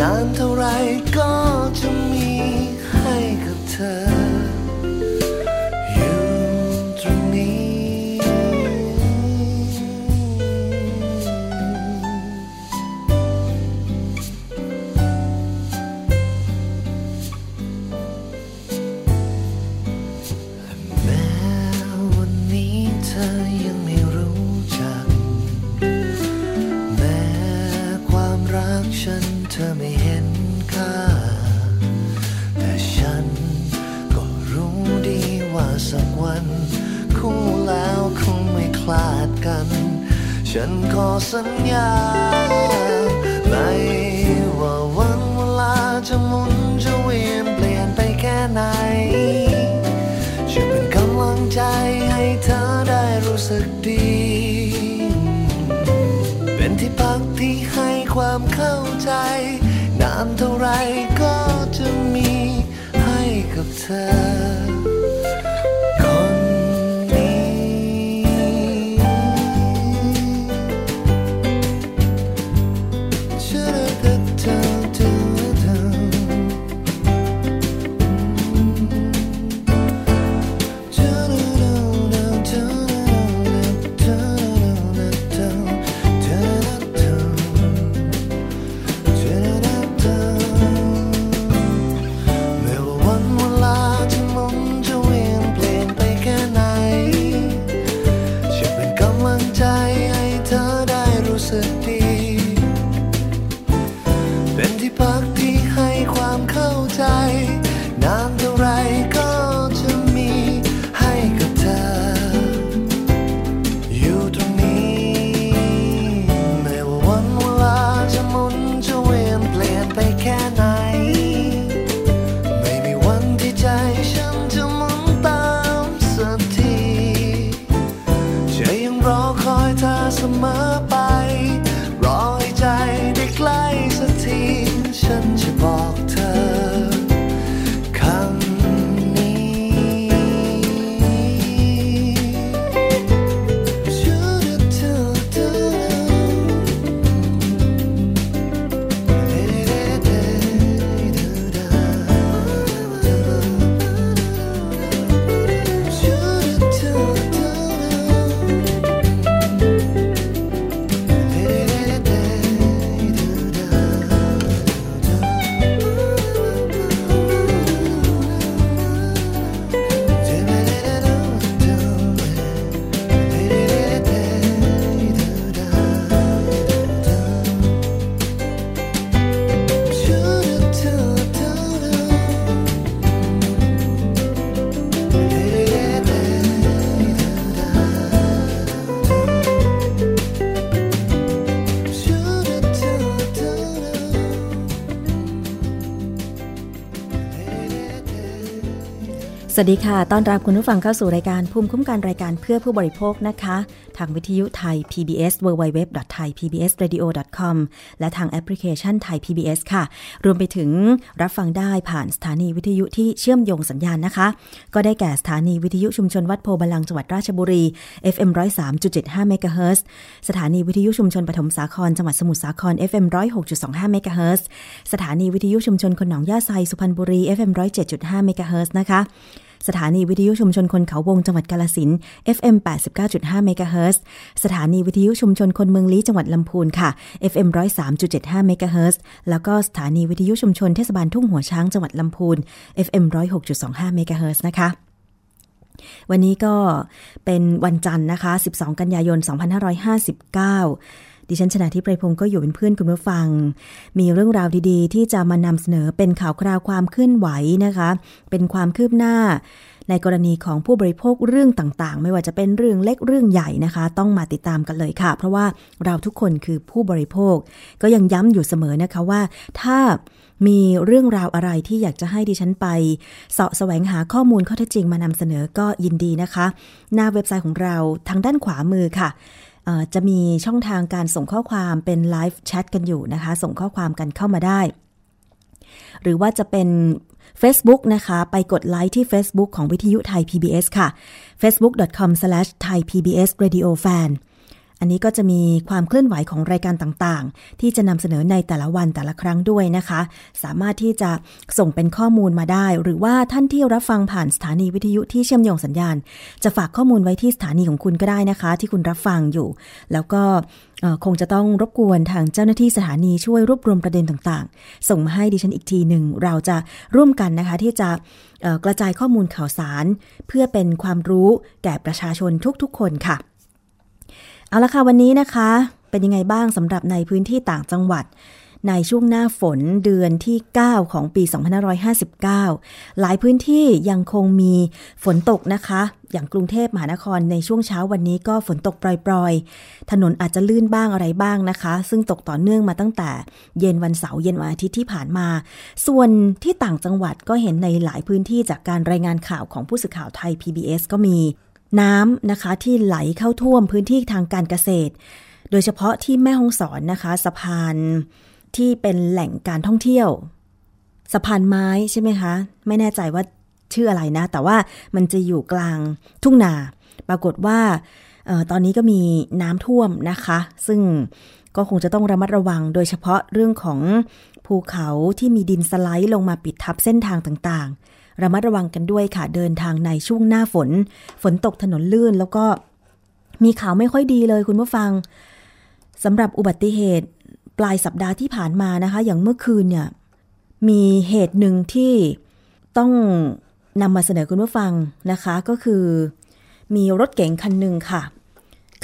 นานเท่าไรก็จะมีให้กับเธอ ฉันขอสัญญาไในว่าวันเวลาจะหมุนจะเวียนเปลี่ยนไปแค่ไหนฉันเป็นกำลังใจให้เธอได้รู้สึกดี เป็นที่พักที่ให้ความเข้าใจนานเท่าไรก็จะมีให้กับเธอ ใจ สวัสดีค่ะ ต้อนรับคุณผู้ฟังเข้าสู่รายการภูมิคุ้มกันรายการเพื่อผู้บริโภคนะคะ ทางวิทยุไทย PBS www.thaipbsradio.com และทางแอปพลิเคชันไทย PBS ค่ะ รวมไปถึงรับฟังได้ผ่านสถานีวิทยุที่เชื่อมโยงสัญญาณนะคะ ก็ได้แก่สถานีวิทยุชุมชนวัดโพธิ์บัลลังก์จังหวัดราชบุรี FM 103.75เมกะเฮิรตซ์สถานีวิทยุชุมชนปฐมสาครจังหวัดสมุทรสาคร FM 106.25เมกะเฮิรตซ์สถานีวิทยุชุมชนคนหนองหญ้าไซสุพรรณบุรี FM 107.5เมกะเฮิรตซ์นะคะ สถานีวิทยุชุมชนคนเขาวงจังหวัดกาฬสินธุ์ FM 89.5เมกะเฮิรตซ์สถานีวิทยุชุมชนคนเมืองลี้จังหวัดลำพูนค่ะ FM 103.75เมกะเฮิรตซ์แล้วก็สถานีวิทยุชุมชนเทศบาลทุ่งหัวช้างจังหวัดลำพูน FM 106.25เมกะเฮิรตซ์นะคะวันนี้ก็เป็นวันจันทร์นะคะ 12 กันยายน 2559 ดิฉันชนะทิพไพรพงศ์ก็อยู่เป็นเพื่อนคุณผู้ฟัง มีเรื่องราวดีๆ ที่จะมานำเสนอเป็นข่าวคราวความเคลื่อนไหวนะคะ เป็นความคืบหน้า ในกรณีของผู้บริโภคเรื่องต่างๆ ไม่ว่าจะเป็นเรื่องเล็กเรื่องใหญ่นะคะ ต้องมาติดตามกันเลยค่ะ เพราะว่าเราทุกคนคือผู้บริโภค ก็ยังย้ำอยู่เสมอนะคะว่า ถ้ามีเรื่องราวอะไรที่อยากจะให้ดิฉันไปเสาะแสวงหาข้อมูลข้อเท็จจริงมานำเสนอก็ยินดีนะคะ หน้าเว็บไซต์ของเราทางด้านขวามือค่ะ จะมีช่องทางการส่งข้อความเป็นไลฟ์แชทกันอยู่นะคะ ส่งข้อความกันเข้ามาได้ หรือว่าจะเป็น Facebook นะคะ ไปกดไลค์ที่ Facebook ของวิทยุไทย PBS ค่ะ facebook.com/thaipbsradiofan อันนี้ก็จะมีความเคลื่อนไหวของรายการต่างๆ ที่จะนำเสนอในแต่ละวันแต่ละครั้งด้วยนะคะ สามารถที่จะส่งเป็นข้อมูลมาได้ หรือว่าท่านที่รับฟังผ่านสถานีวิทยุที่เชื่อมโยงสัญญาณ จะฝากข้อมูลไว้ที่สถานีของคุณก็ได้นะคะ ที่คุณรับฟังอยู่ แล้วก็คงจะต้องรบกวนทางเจ้าหน้าที่สถานีช่วยรวบรวมประเด็นต่างๆ ส่งมาให้ดิฉันอีกทีหนึ่งเราจะร่วมกันนะคะที่จะกระจายข้อมูลข่าวสาร เพื่อเป็นความรู้แก่ประชาชนทุกๆคนค่ะ เอาละค่ะวันนี้นะคะ เป็นยังไงบ้างสำหรับในพื้นที่ต่างจังหวัด ในช่วงหน้าฝนเดือนที่ 9 ของปี 2559 หลายพื้นที่ยังคงมีฝนตกนะคะ อย่างกรุงเทพมหานครในช่วงเช้าวันนี้ก็ฝนตกปล่อยๆ ถนนอาจจะลื่นบ้างอะไรบ้างนะคะ ซึ่งตกต่อเนื่องมาตั้งแต่เย็นวันเสาร์เย็นวันอาทิตย์ที่ผ่านมา ส่วนที่ต่างจังหวัดก็เห็นในหลายพื้นที่จากการรายงานข่าวของผู้สื่อข่าวไทย PBS ก็มี น้ำนะคะที่ไหลเข้าท่วมพื้นที่ทางการเกษตร โดยเฉพาะที่แม่ฮ่องสอนนะคะ สะพานที่เป็นแหล่งการท่องเที่ยว สะพานไม้ใช่ไหมคะ ไม่แน่ใจว่าชื่ออะไรนะ แต่ว่ามันจะอยู่กลางทุ่งนา ปรากฏว่าออตอนนี้ก็มีน้ำท่วมนะคะ ซึ่งก็คงจะต้องระมัดระวัง โดยเฉพาะเรื่องของภูเขาที่มีดินสไลด์ลงมาปิดทับเส้นทางต่าง ระมัดระวังกันด้วยค่ะเดินทางในช่วงหน้าฝน ฝนตกถนนลื่น แล้วก็มีข่าวไม่ค่อยดีเลยคุณผู้ฟังสำหรับอุบัติเหตุปลายสัปดาห์ที่ผ่านมานะคะ อย่างเมื่อคืนเนี่ยมีเหตุหนึ่งที่ต้องนำมาเสนอคุณผู้ฟังนะคะ ก็คือ มีรถเก๋งคันหนึ่งค่ะ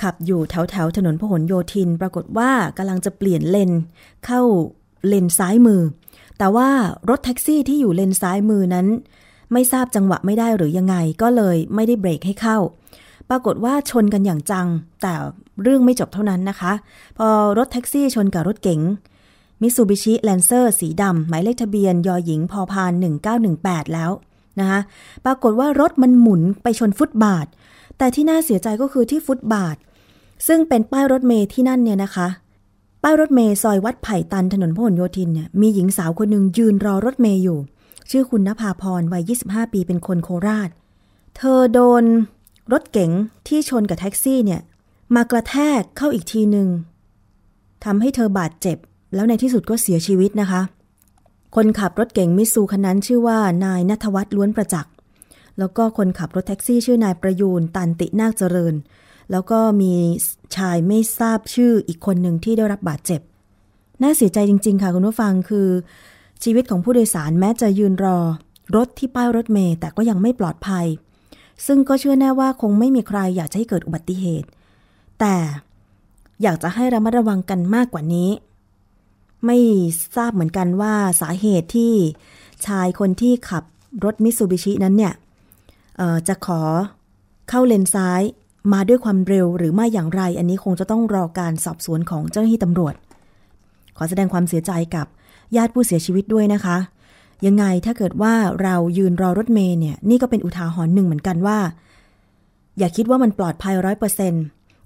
ขับอยู่แถวแถวถนนพหลโยธิน ปรากฏว่ากำลังจะเปลี่ยนเลนเข้า เลนซ้ายมือ แต่ว่ารถแท็กซี่ที่อยู่เลนซ้ายมือนั้น ไม่ทราบจังหวะไม่ได้หรือยังไงก็เลยไม่ได้เบรกให้เข้า ปรากฏว่าชนกันอย่างจัง แต่เรื่องไม่จบเท่านั้นนะคะ พอรถแท็กซี่ชนกับรถเก๋งมิตซูบิชิแลนเซอร์สีดำหมายเลขทะเบียนยอหญิงพอพาน 1918 แล้วนะคะปรากฏว่ารถมันหมุนไปชนฟุตบาท แต่ที่น่าเสียใจก็คือที่ฟุตบาท ซึ่งเป็นป้ายรถเมล์ที่นั่นเนี่ยนะคะ ป้ายรถเมล์ซอยวัดไผ่ตันถนนพหลโยธินเนี่ยมีหญิงสาวคนหนึ่งยืนรอรถเมล์อยู่ ชื่อคุณนภาพรวัย 25 ปีเป็นคนโคราช เธอโดนรถเก๋งที่ชนกับแท็กซี่เนี่ยมากระแทกเข้าอีกทีหนึ่งทำให้เธอบาดเจ็บ แล้วในที่สุดก็เสียชีวิตนะคะ คนขับรถเก๋งมิซูคันนั้นชื่อว่านายนัทวัฒน์ล้วนประจักษ์แล้วก็คนขับรถแท็กซี่ชื่อนายประยูนตันตินาคเจริญ แล้วก็มีชายไม่ทราบชื่ออีกคนหนึ่งที่ได้รับบาดเจ็บ น่าเสียใจจริง ๆ ค่ะคุณผู้ฟังคือ ชีวิตของผู้โดยสารแม้จะยืนรอ รถที่ป้ายรถเมย์แต่ก็ยังไม่ปลอดภัย ซึ่งก็เชื่อแน่ว่าคงไม่มีใครอยากให้เกิดอุบัติเหตุ แต่อยากจะให้ระมัดระวังกันมากกว่านี้ ไม่ทราบเหมือนกันว่าสาเหตุที่ชายคนที่ขับรถมิสูบิชินั้นเนี่ยจะขอเข้าเลนซ้าย มาด้วยความเร็วหรือไม่อย่างไร อันนี้คงจะต้องรอการสอบสวนของเจ้าหน้าที่ตำรวจ ขอแสดงความเสียใจกับญาติผู้เสียชีวิตด้วยนะคะ ยังไงถ้าเกิดว่าเรายืนรอรถเมย์เนี่ยนี่ก็เป็นอุทาหรณ์หนึ่งเหมือนกันว่า อย่าคิดว่ามันปลอดภัยร้อยเปอร์เซ็น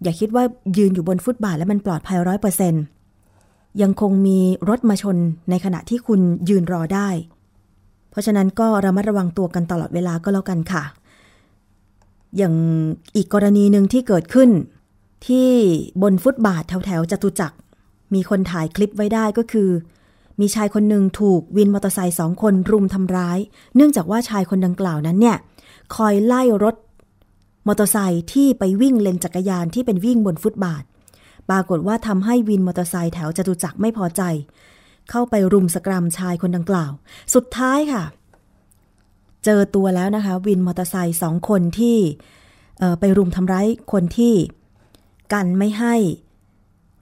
อย่าคิดว่ายืนอยู่บนฟุตบาทแล้วมันปลอดภัยร้อยเปอร์เซ็นยังคงมีรถมาชนในขณะที่คุณยืนรอได้ เพราะฉะนั้นก็ระมัดระวังตัวกันตลอดเวลาก็แล้วกันค่ะ อย่างอีกกรณีหนึ่งที่เกิดขึ้น ที่บนฟุตบาทแถวแถวจตุจักร มีคนถ่ายคลิปไว้ได้ก็คือ มีชายคนหนึ่งถูกวินมอเตอร์ไซค์สองคนรุมทำร้าย เนื่องจากว่าชายคนดังกล่าวนั้นเนี่ย คอยไล่รถมอเตอร์ไซค์ที่ไปวิ่งเลนจักรยานที่เป็นวิ่งบนฟุตบาท ปรากฏว่าทำให้วินมอเตอร์ไซค์แถวจตุจักรไม่พอใจ เข้าไปรุมสกรัมชายคนดังกล่าว สุดท้ายค่ะ เจอตัวแล้วนะคะ วินมอเตอร์ไซค์สองคนที่ไปรุมทำร้ายคนที่กันไม่ให้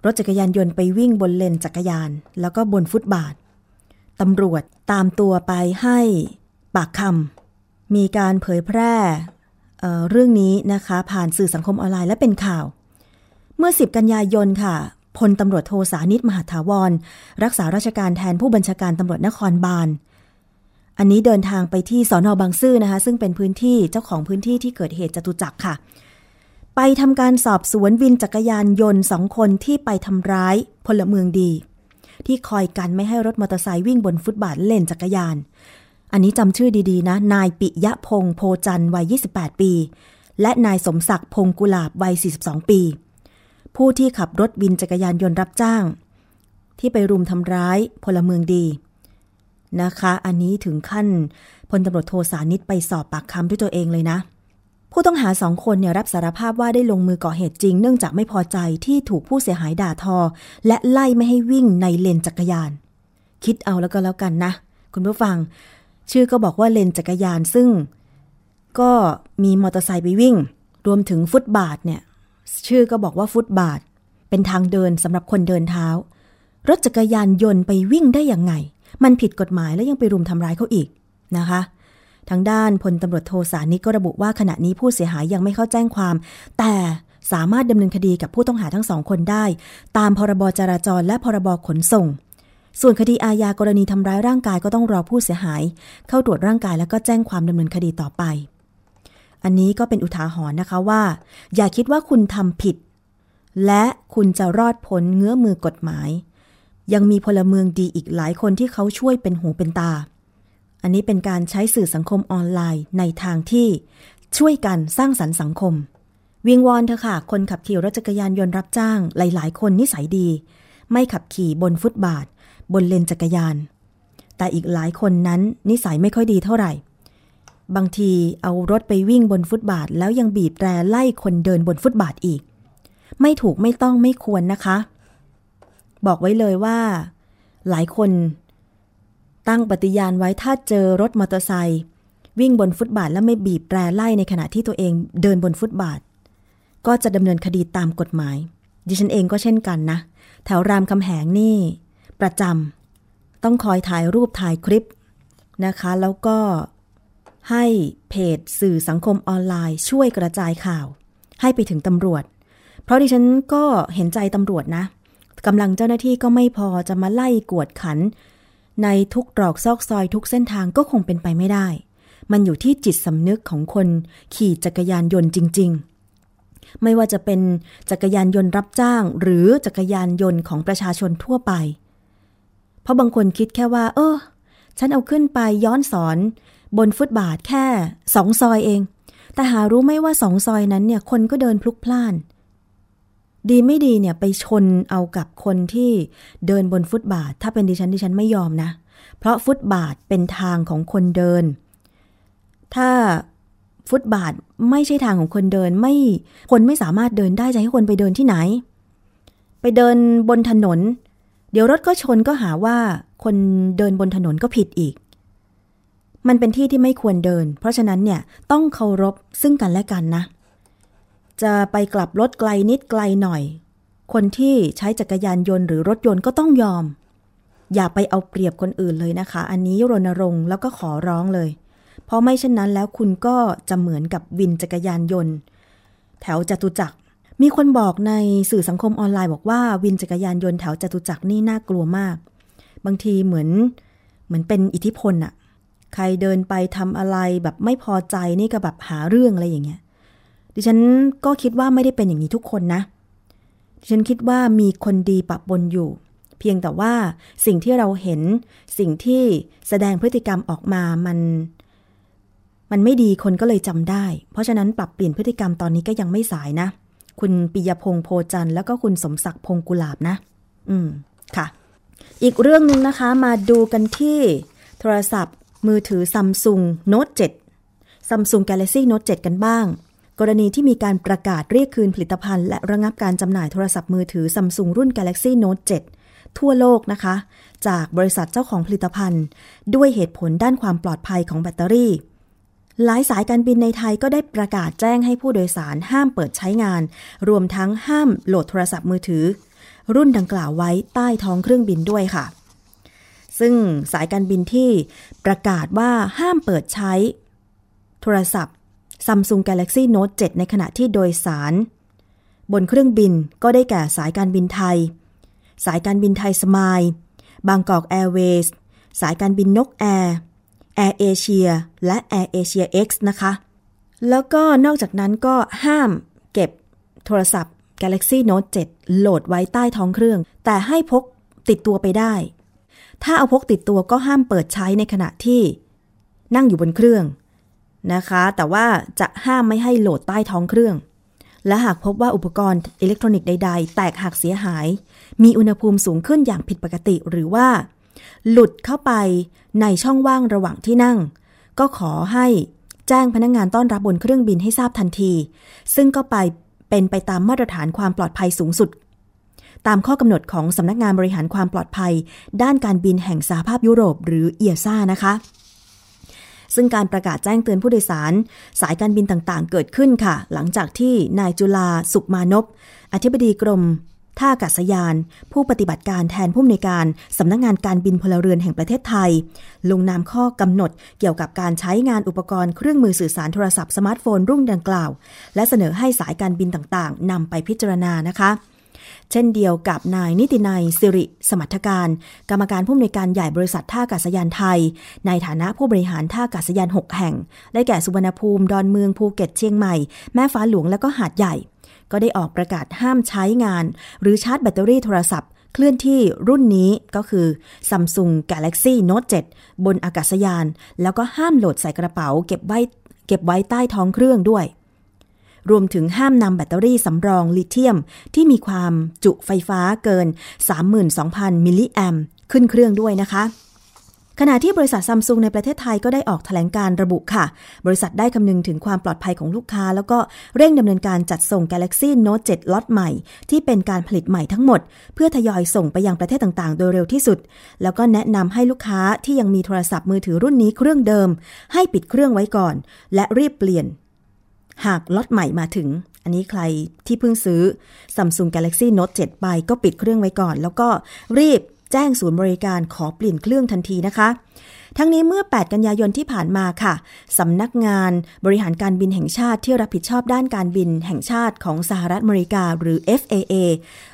รถจักรยานยนต์ไปวิ่งบนเลนจักรยาน แล้วก็บนฟุตบาทตำรวจตามตัวไปให้ปากคำมีการเผยแพร่เเรื่องนี้นะคะ ผ่านสื่อสังคมออนไลน์และเป็นข่าว เมื่อ 10 กันยายนค่ะพลตำรวจโทสานิตมหาถาวร รักษาราชการแทนผู้บัญชาการตำรวจนครบาล อันนี้เดินทางไปที่สอนอบางซื่อนะคะ ซึ่งเป็นพื้นที่เจ้าของพื้นที่ที่เกิดเหตุจตุจักรค่ะ ไปทำการสอบสวนวินจักรยานยนต์สองคนที่ไปทำร้ายพลเมืองดี ที่คอยกันไม่ให้รถมอเตอร์ไซค์วิ่งบนฟุตบาทเล่นจักรยาน อันนี้จำชื่อดีๆนะ นายปิยะพงโพจันวัย 28 ปี และนายสมศักดิ์พงกุลาบวัย 42 ปี ผู้ที่ขับรถวินจักรยานยนต์รับจ้าง ที่ไปรุมทำร้ายพลเมืองดี นะคะ อันนี้ถึงขั้นพลตำรวจโทสานิตไปสอบปากคำด้วยตัวเองเลยนะ ผู้ต้องหาสองคนเนี่ยรับสารภาพว่าได้ลงมือก่อเหตุจริง เนื่องจากไม่พอใจที่ถูกผู้เสียหายด่าทอ และไล่ไม่ให้วิ่งในเลนจักรยาน คิดเอาแล้วก็แล้วกันนะ คุณผู้ฟัง ชื่อก็บอกว่าเลนจักรยานซึ่ง ก็มีมอเตอร์ไซค์ไปวิ่ง รวมถึงฟุตบาทเนี่ยชื่อก็บอกว่าฟุตบาท เป็นทางเดินสำหรับคนเดินเท้ารถจักรยานยนต์ไปวิ่งได้อย่างไง มันผิดกฎหมายและยังไปรุมทำร้ายเขาอีกนะคะทางด้านพลตำรวจโทสานิก็ระบุว่าขณะนี้ผู้เสียหายยังไม่เข้าแจ้งความ แต่สามารถดำเนินคดีกับผู้ต้องหาทั้งสองคนได้ ตามพรบจราจรและพรบขนส่ง ส่วนคดีอาญากรณีทำร้ายร่างกายก็ต้องรอผู้เสียหาย เข้าตรวจร่างกายแล้วก็แจ้งความดำเนินคดีต่อไป อันนี้ก็เป็นอุทาหรณ์นะคะว่า อย่าคิดว่าคุณทำผิด และคุณจะรอดพ้นเงื้อมือกฎหมาย ยังมีพลเมืองดีอีกหลายคนที่เขาช่วยเป็นหูเป็นตา อันนี้เป็นการใช้สื่อสังคมออนไลน์ในทางที่ช่วยกันสร้างสรรค์สังคม วิงวอนเถอะค่ะ คนขับขี่รถจักรยานยนต์รับจ้างหลาย ๆ คนนิสัยดี ไม่ขับขี่บนฟุตบาท บนเลนจักรยาน แต่อีกหลายคนนั้นนิสัยไม่ค่อยดีเท่าไหร่ บางทีเอารถไปวิ่งบนฟุตบาท แล้วยังบีบแตรไล่คนเดินบนฟุตบาทอีก ไม่ถูกไม่ต้องไม่ควรนะคะ บอกไว้เลยว่า หลายคน ตั้งปฏิญาณไว้ถ้าเจอรถมอเตอร์ไซค์วิ่งบนฟุตบาทแล้วไม่บีบแตรไล่ในขณะที่ตัวเองเดินบนฟุตบาท ก็จะดำเนินคดีตามกฎหมาย ดิฉันเองก็เช่นกันนะ แถวรามคำแหงนี่ ประจำต้องคอยถ่ายรูปถ่ายคลิปนะคะ แล้วก็ให้เพจสื่อสังคมออนไลน์ ช่วยกระจายข่าว ให้ไปถึงตำรวจ เพราะดิฉันก็เห็นใจตำรวจนะ กำลังเจ้าหน้าที่ก็ไม่พอจะมาไล่กวดขัน ในทุกตรอกซอกซอยทุกเส้นทางก็คงเป็นไปไม่ได้ มันอยู่ที่จิตสำนึกของคนขี่จักรยานยนต์จริง ๆ ไม่ว่าจะเป็นจักรยานยนต์รับจ้าง หรือจักรยานยนต์ของประชาชนทั่วไป เพราะบางคนคิดแค่ว่า เออ ฉันเอาขึ้นไปย้อนสอน บนฟุตบาทแค่สองซอยเอง แต่หารู้ไม่ว่าสองซอยนั้นเนี่ยคนก็เดินพลุกพล่าน ดีไม่ดีเนี่ยไปชนเอากับคนที่เดินบนฟุตบาท ถ้าเป็นดิฉันดิฉันไม่ยอมนะ เพราะฟุตบาทเป็นทางของคนเดิน ถ้าฟุตบาทไม่ใช่ทางของคนเดินไม่คนไม่สามารถเดินได้จะให้คนไปเดินที่ไหน ไปเดินบนถนน เดี๋ยวรถก็ชนก็หาว่าคนเดินบนถนนก็ผิดอีก มันเป็นที่ที่ไม่ควรเดิน เพราะฉะนั้นเนี่ยต้องเคารพซึ่งกันและกันนะ จะไปกลับรถไกลนิดไกลหน่อย คนที่ใช้จักรยานยนต์หรือรถยนต์ก็ต้องยอม อย่าไปเอาเปรียบคนอื่นเลยนะคะ อันนี้รณรงค์แล้วก็ขอร้องเลย เพราะไม่เช่นนั้นแล้วคุณก็จะเหมือนกับวินจักรยานยนต์ แถวจตุจักร มีคนบอกในสื่อสังคมออนไลน์บอกว่าวินจักรยานยนต์แถวจตุจักรนี่น่ากลัวมาก บางทีเหมือนเหมือนเป็นอิทธิพลอะใครเดินไปทำอะไรแบบไม่พอใจนี่ก็แบบหาเรื่องอะไรอย่างเงี้ย ดิฉันก็คิดว่าไม่ได้เป็นอย่างนี้ทุกคนนะ ดิฉันคิดว่ามีคนดีปะปนอยู่ เพียงแต่ว่าสิ่งที่เราเห็น สิ่งที่แสดงพฤติกรรมออกมามันมันไม่ดีคนก็เลยจำได้ เพราะฉะนั้นปรับเปลี่ยนพฤติกรรมตอนนี้ก็ยังไม่สายนะ คุณปิยพงษ์โพจันแล้วก็คุณสมศักดิ์พงกุลาบนะ อืม ค่ะ อีกเรื่องหนึ่งนะคะ มาดูกันที่โทรศัพท์มือถือ Samsung Note 7 Samsung Galaxy Note 7 กันบ้าง กรณีที่มีการประกาศเรียกคืนผลิตภัณฑ์ และระงับการจำหน่ายโทรศัพท์มือถือ Samsung รุ่น Galaxy Note 7 ทั่วโลกนะคะ จากบริษัทเจ้าของผลิตภัณฑ์ ด้วยเหตุผลด้านความปลอดภัยของแบตเตอรี่ หลายสายการบินในไทยก็ได้ประกาศแจ้งให้ผู้โดยสารห้ามเปิดใช้งาน รวมทั้งห้ามโหลดโทรศัพท์มือถือ รุ่นดังกล่าวไว้ใต้ท้องเครื่องบินด้วยค่ะ ซึ่งสายการบินที่ประกาศว่าห้ามเปิดใช้ โทรศัพท์ Samsung Galaxy Note 7 ในขณะที่โดยสาร บนเครื่องบินก็ได้แก่สายการบินไทย สายการบินไทยสมายบางกอกแอร์เวย์สายการบินนกแอร์แอร์เอเชียและแอร์เอเชีย X นะคะ แล้วก็นอกจากนั้นก็ห้ามเก็บโทรศัพท์ Galaxy Note 7 โหลดไว้ใต้ท้องเครื่อง แต่ให้พกติดตัวไปได้ ถ้าเอาพกติดตัวก็ห้ามเปิดใช้ในขณะที่ นั่งอยู่บนเครื่อง นะคะ แต่ว่าจะห้ามไม่ให้โหลดใต้ท้องเครื่อง และหากพบว่าอุปกรณ์อิเล็กทรอนิกส์ใด ๆ แตกหักเสียหาย มีอุณหภูมิสูงขึ้นอย่างผิดปกติหรือว่า หลุดเข้าไปในช่องว่างระหว่างที่นั่ง ก็ขอให้แจ้งพนักงงานต้อนรับบนเครื่องบินให้ทราบทันที ซึ่งก็ไปเป็นไปตามมาตรฐานความปลอดภัยสูงสุด ตามข้อกำหนดของสำนักงานบริหารความปลอดภัย ด้านการบินแห่งสหภาพยุโรป หรือเอียซ่านะคะ ซึ่งการประกาศแจ้งเตือนผู้โดยสาร สายการบินต่างๆ เกิดขึ้นค่ะ หลังจากที่นายจุลาสุขมานพอธิบดีกรมท่าอากาศยาน ผู้ปฏิบัติการแทนผู้อำนวยการสำนักงงานการบินพลเรือนแห่งประเทศไทย ลงนามข้อกำหนดเกี่ยวกับการใช้งานอุปกรณ์เครื่องมือสื่อสารโทรศัพท์สมาร์ทโฟนรุ่นดังกล่าว และเสนอให้สายการบินต่างๆนำไปพิจารณานะคะ เช่นเดียวกับนายนิตินัยสิริสมัทการ กรรมการผู้อำนวยการใหญ่บริษัทท่าอากาศยานไทย ในฐานะผู้บริหารท่าอากาศยาน 6 แห่ง ได้แก่สุวรรณภูมิ ดอนเมืองภูเก็ตเชียงใหม่ แม่ฟ้าหลวงและก็หาดใหญ่ ก็ได้ออกประกาศห้ามใช้งาน หรือชาร์จแบตเตอรี่โทรศัพท์เคลื่อนที่รุ่นนี้ก็คือ Samsung Galaxy Note 7 บนอากาศยาน แล้วก็ห้ามโหลดใส่กระเป๋า เก็บไว้เก็บไว้ใต้ท้องเครื่องด้วย รวมถึงห้ามนำแบตเตอรี่สำรองลิเธียม ที่มีความจุไฟฟ้าเกิน 32,000 มิลลิแอมขึ้นเครื่องด้วยนะคะ ขณะที่บริษัทซัมซุงในประเทศไทยก็ได้ออกแถลงการระบุค่ะ บริษัทได้คำนึงถึงความปลอดภัยของลูกค้า แล้วก็เร่งดำเนินการจัดส่ง Galaxy Note 7 ล็อตใหม่ ที่เป็นการผลิตใหม่ทั้งหมด เพื่อทยอยส่งไปยังประเทศต่างๆ โดยเร็วที่สุด แล้วก็แนะนำให้ลูกค้าที่ยังมีโทรศัพท์มือถือรุ่นนี้เครื่องเดิม ให้ปิดเครื่องไว้ก่อน และรีบเปลี่ยน หากล็อตใหม่มาถึง อันนี้ใครที่เพิ่งซื้อ Samsung Galaxy Note 7 ไปก็ปิดเครื่องไว้ก่อน แล้วก็รีบแจ้งศูนย์บริการขอเปลี่ยนเครื่องทันทีนะคะ ทั้งนี้เมื่อ 8 กันยายนที่ผ่านมาค่ะสำนักงานบริหารการบินแห่งชาติที่รับผิดชอบด้านการบินแห่งชาติของสหรัฐอเมริกาหรือ FAA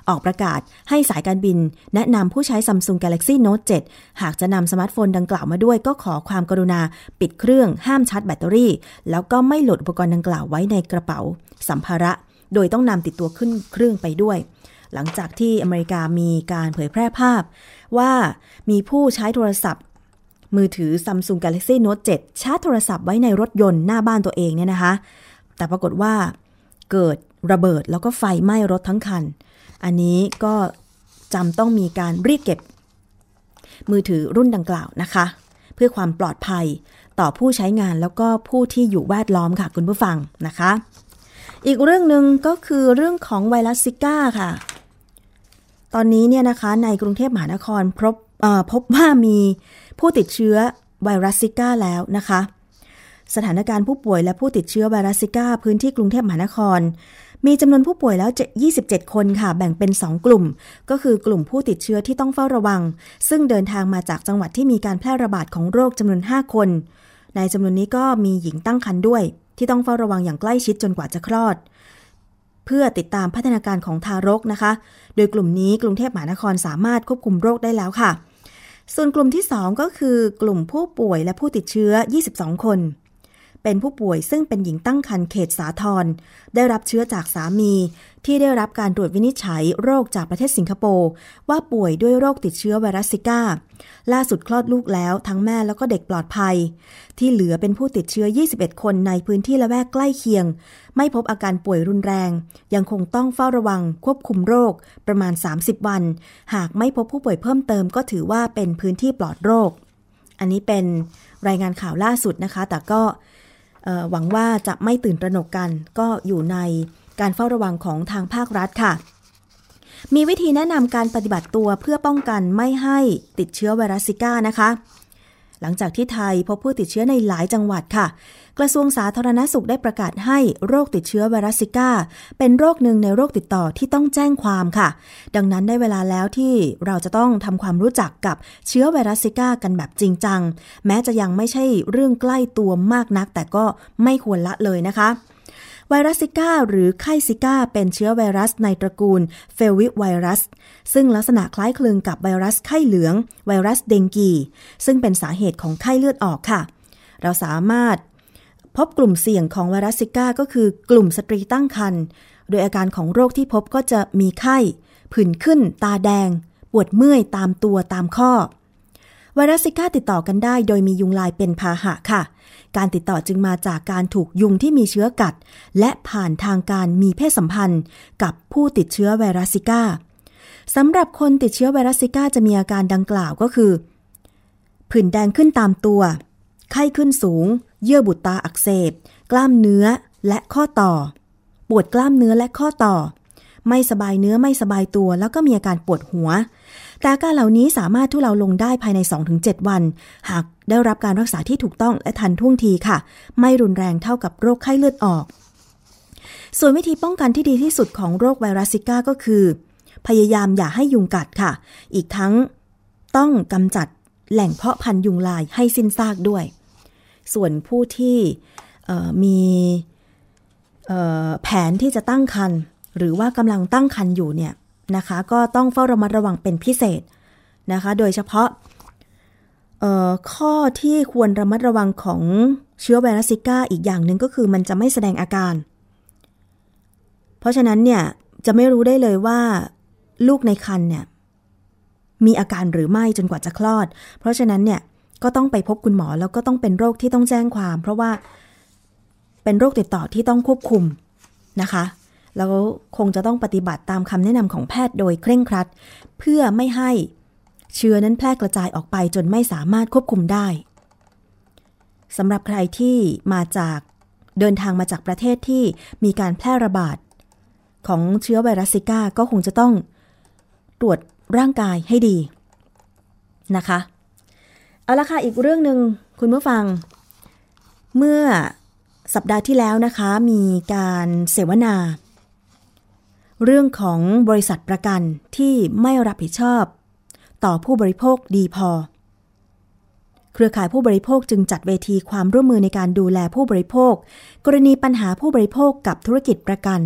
ออกประกาศให้สายการบิน แนะนำผู้ใช้ Samsung Galaxy Note 7 หากจะนำสมาร์ทโฟนดังกล่าวมาด้วยก็ขอความกรุณาปิดเครื่องห้ามชาร์จแบตเตอรี่ แล้วก็ไม่โหลดอุปกรณ์ดังกล่าวไว้ในกระเป๋าสัมภาระ โดยต้องนำติดตัวขึ้นเครื่องไปด้วยหลังจากที่อเมริกามีการเผยแพร่ภาพ ว่ามีผู้ใช้โทรศัพท์ มือถือ Samsung Galaxy Note 7 ชาร์จโทรศัพท์ไว้ในรถยนต์หน้าบ้านตัวเองเนี่ยนะคะ แต่ปรากฏว่าเกิดระเบิดแล้วก็ไฟไหม้รถทั้งคัน อันนี้ก็จำต้องมีการเรียกเก็บ มือถือรุ่นดังกล่าวนะคะ เพื่อความปลอดภัยต่อผู้ใช้งานแล้วก็ผู้ที่อยู่แวดล้อมค่ะคุณผู้ฟังนะคะ อีกเรื่องหนึ่งก็คือเรื่องของไวรัสซิก้าค่ะ ตอนนี้เนี่ยนะคะในกรุงเทพมหานครพบพบว่ามี ผู้ติดเชื้อไวรัสซิก้าแล้วนะคะ สถานการณ์ผู้ป่วยและผู้ติดเชื้อไวรัสซิก้าพื้นที่กรุงเทพมหานคร มีจำนวนผู้ป่วยแล้ว 27 คนค่ะ แบ่งเป็น 2 กลุ่ม ก็คือกลุ่มผู้ติดเชื้อที่ต้องเฝ้าระวัง ซึ่งเดินทางมาจากจังหวัดที่มีการแพร่ระบาดของโรคจำนวน 5 คน ในจำนวนนี้ก็มีหญิงตั้งครรภ์ด้วย ที่ต้องเฝ้าระวังอย่างใกล้ชิดจนกว่าจะคลอดเพื่อติดตามพัฒนาการของทารกนะคะ โดยกลุ่มนี้กรุงเทพมหานครสามารถควบคุมโรคได้แล้วค่ะ ส่วนกลุ่มที่ 2 ก็คือกลุ่มผู้ป่วยและผู้ติดเชื้อ 22 คน เป็นผู้ป่วยซึ่งเป็นหญิงตั้งครรภ์เขตสาทรได้รับเชื้อจากสามี ที่ได้รับการตรวจวินิจฉัยโรคจากประเทศสิงคโปร์ว่าป่วยด้วยโรคติดเชื้อไวรัสซิก้า ล่าสุดคลอดลูกแล้วทั้งแม่แล้วก็เด็กปลอดภัย ที่เหลือเป็นผู้ติดเชื้อ 21 คนในพื้นที่ละแวกใกล้เคียง ไม่พบอาการป่วยรุนแรง ยังคงต้องเฝ้าระวังควบคุมโรคประมาณ 30 วัน หากไม่พบผู้ป่วยเพิ่มเติมก็ถือว่าเป็นพื้นที่ปลอดโรค อันนี้เป็นรายงานข่าวล่าสุดนะคะ แต่ก็ หวังว่าจะไม่ตื่นตระหนกกัน ก็อยู่ในการเฝ้าระวังของทางภาครัฐค่ะ มีวิธีแนะนำการปฏิบัติตัวเพื่อป้องกันไม่ให้ติดเชื้อไวรัสซิก้านะคะ หลังจากที่ไทยพบผู้ติดเชื้อในหลายจังหวัดค่ะ กระทรวงสาธารณสุขได้ประกาศให้โรคติดเชื้อไวรัสซิก้า เป็นโรคหนึ่งในโรคติดต่อที่ต้องแจ้งความค่ะ ดังนั้นได้เวลาแล้วที่เราจะต้องทำความรู้จักกับเชื้อไวรัสซิก้ากันแบบจริงจัง แม้จะยังไม่ใช่เรื่องใกล้ตัวมากนัก แต่ก็ไม่ควรละเลยนะคะไวรัสซิก้าหรือไข้ซิก้า เป็นเชื้อไวรัสในตระกูลเฟลวิไวรัส ซึ่งลักษณะคล้ายคลึงกับไวรัสไข้เหลือง ไวรัสเดงกี ซึ่งเป็นสาเหตุของไข้เลือดออกค่ะ เราสามารถ พบกลุ่มเสี่ยงของไวรัสซิก้าก็คือกลุ่มสตรีตั้งครรภ์โดยอาการของโรคที่พบก็จะมีไข้ผื่นขึ้น ตาแดง ปวดเมื่อยตามตัวตามข้อ ไวรัสซิก้าติดต่อกันได้ โดยมียุงลายเป็นพาหะค่ะ การติดต่อจึงมาจากการถูกยุงที่มีเชื้อกัด และผ่านทางการมีเพศสัมพันธ์ กับผู้ติดเชื้อไวรัสซิก้าสำหรับคนติดเชื้อไวรัสซิก้าจะมีอาการดังกล่าวก็คือผื่นแดงขึ้นตามตัว ไข้ขึ้นสูง เยื่อบุตาอักเสบ กล้ามเนื้อและข้อต่อ ปวดกล้ามเนื้อและข้อต่อ ไม่สบายเนื้อไม่สบายตัว แล้วก็มีอาการปวดหัว แต่อาการเหล่านี้สามารถทุเลาลงได้ภายใน 2-7 วัน หากได้รับการรักษาที่ถูกต้องและทันท่วงทีค่ะ ไม่รุนแรงเท่ากับโรคไข้เลือดออก ส่วนวิธีป้องกันที่ดีที่สุดของโรคไวรัสซิก้าก็คือ พยายามอย่าให้ยุงกัดค่ะ อีกทั้งต้องกำจัดแหล่งเพาะพันธุ์ยุงลายให้สิ้นซากด้วย ส่วนผู้ที่มีแผนที่จะตั้งคันหรือว่ากำลังตั้งคันอยู่เนี่ยนะคะ ก็ต้องเฝ้าระมัดระวังเป็นพิเศษนะคะ โดยเฉพาะข้อที่ควรระมัดระวังของเชื้อไวรัสซิก้าอีกอย่างหนึ่งก็คือมันจะไม่แสดงอาการ เพราะฉะนั้นเนี่ยจะไม่รู้ได้เลยว่าลูกในครรภ์เนี่ยมีอาการหรือไม่จนกว่าจะคลอด เพราะฉะนั้นเนี่ย ก็ต้องไปพบคุณหมอแล้วก็ต้องเป็นโรคที่ต้องแจ้งความ เพราะว่าเป็นโรคติดต่อที่ต้องควบคุมนะคะ แล้วคงจะต้องปฏิบัติตามคำแนะนำของแพทย์โดยเคร่งครัด เพื่อไม่ให้เชื้อนั้นแพร่กระจายออกไปจนไม่สามารถควบคุมได้สำหรับใครที่มาจากเดินทางมาจากประเทศที่มีการแพร่ระบาด ของเชื้อไวรัสซิก้าก็คงจะต้องตรวจร่างกายให้ดีนะคะ เอาละค่ะอีกเรื่องหนึ่งคุณผู้ฟัง เมื่อสัปดาห์ที่แล้วนะคะ มีการเสวนา เรื่องของบริษัทประกันที่ไม่รับผิดชอบ ต่อผู้บริโภคดีพอ เครือข่ายผู้บริโภคจึงจัดเวทีความร่วมมือในการดูแลผู้บริโภค กรณีปัญหาผู้บริโภคกับธุรกิจประกัน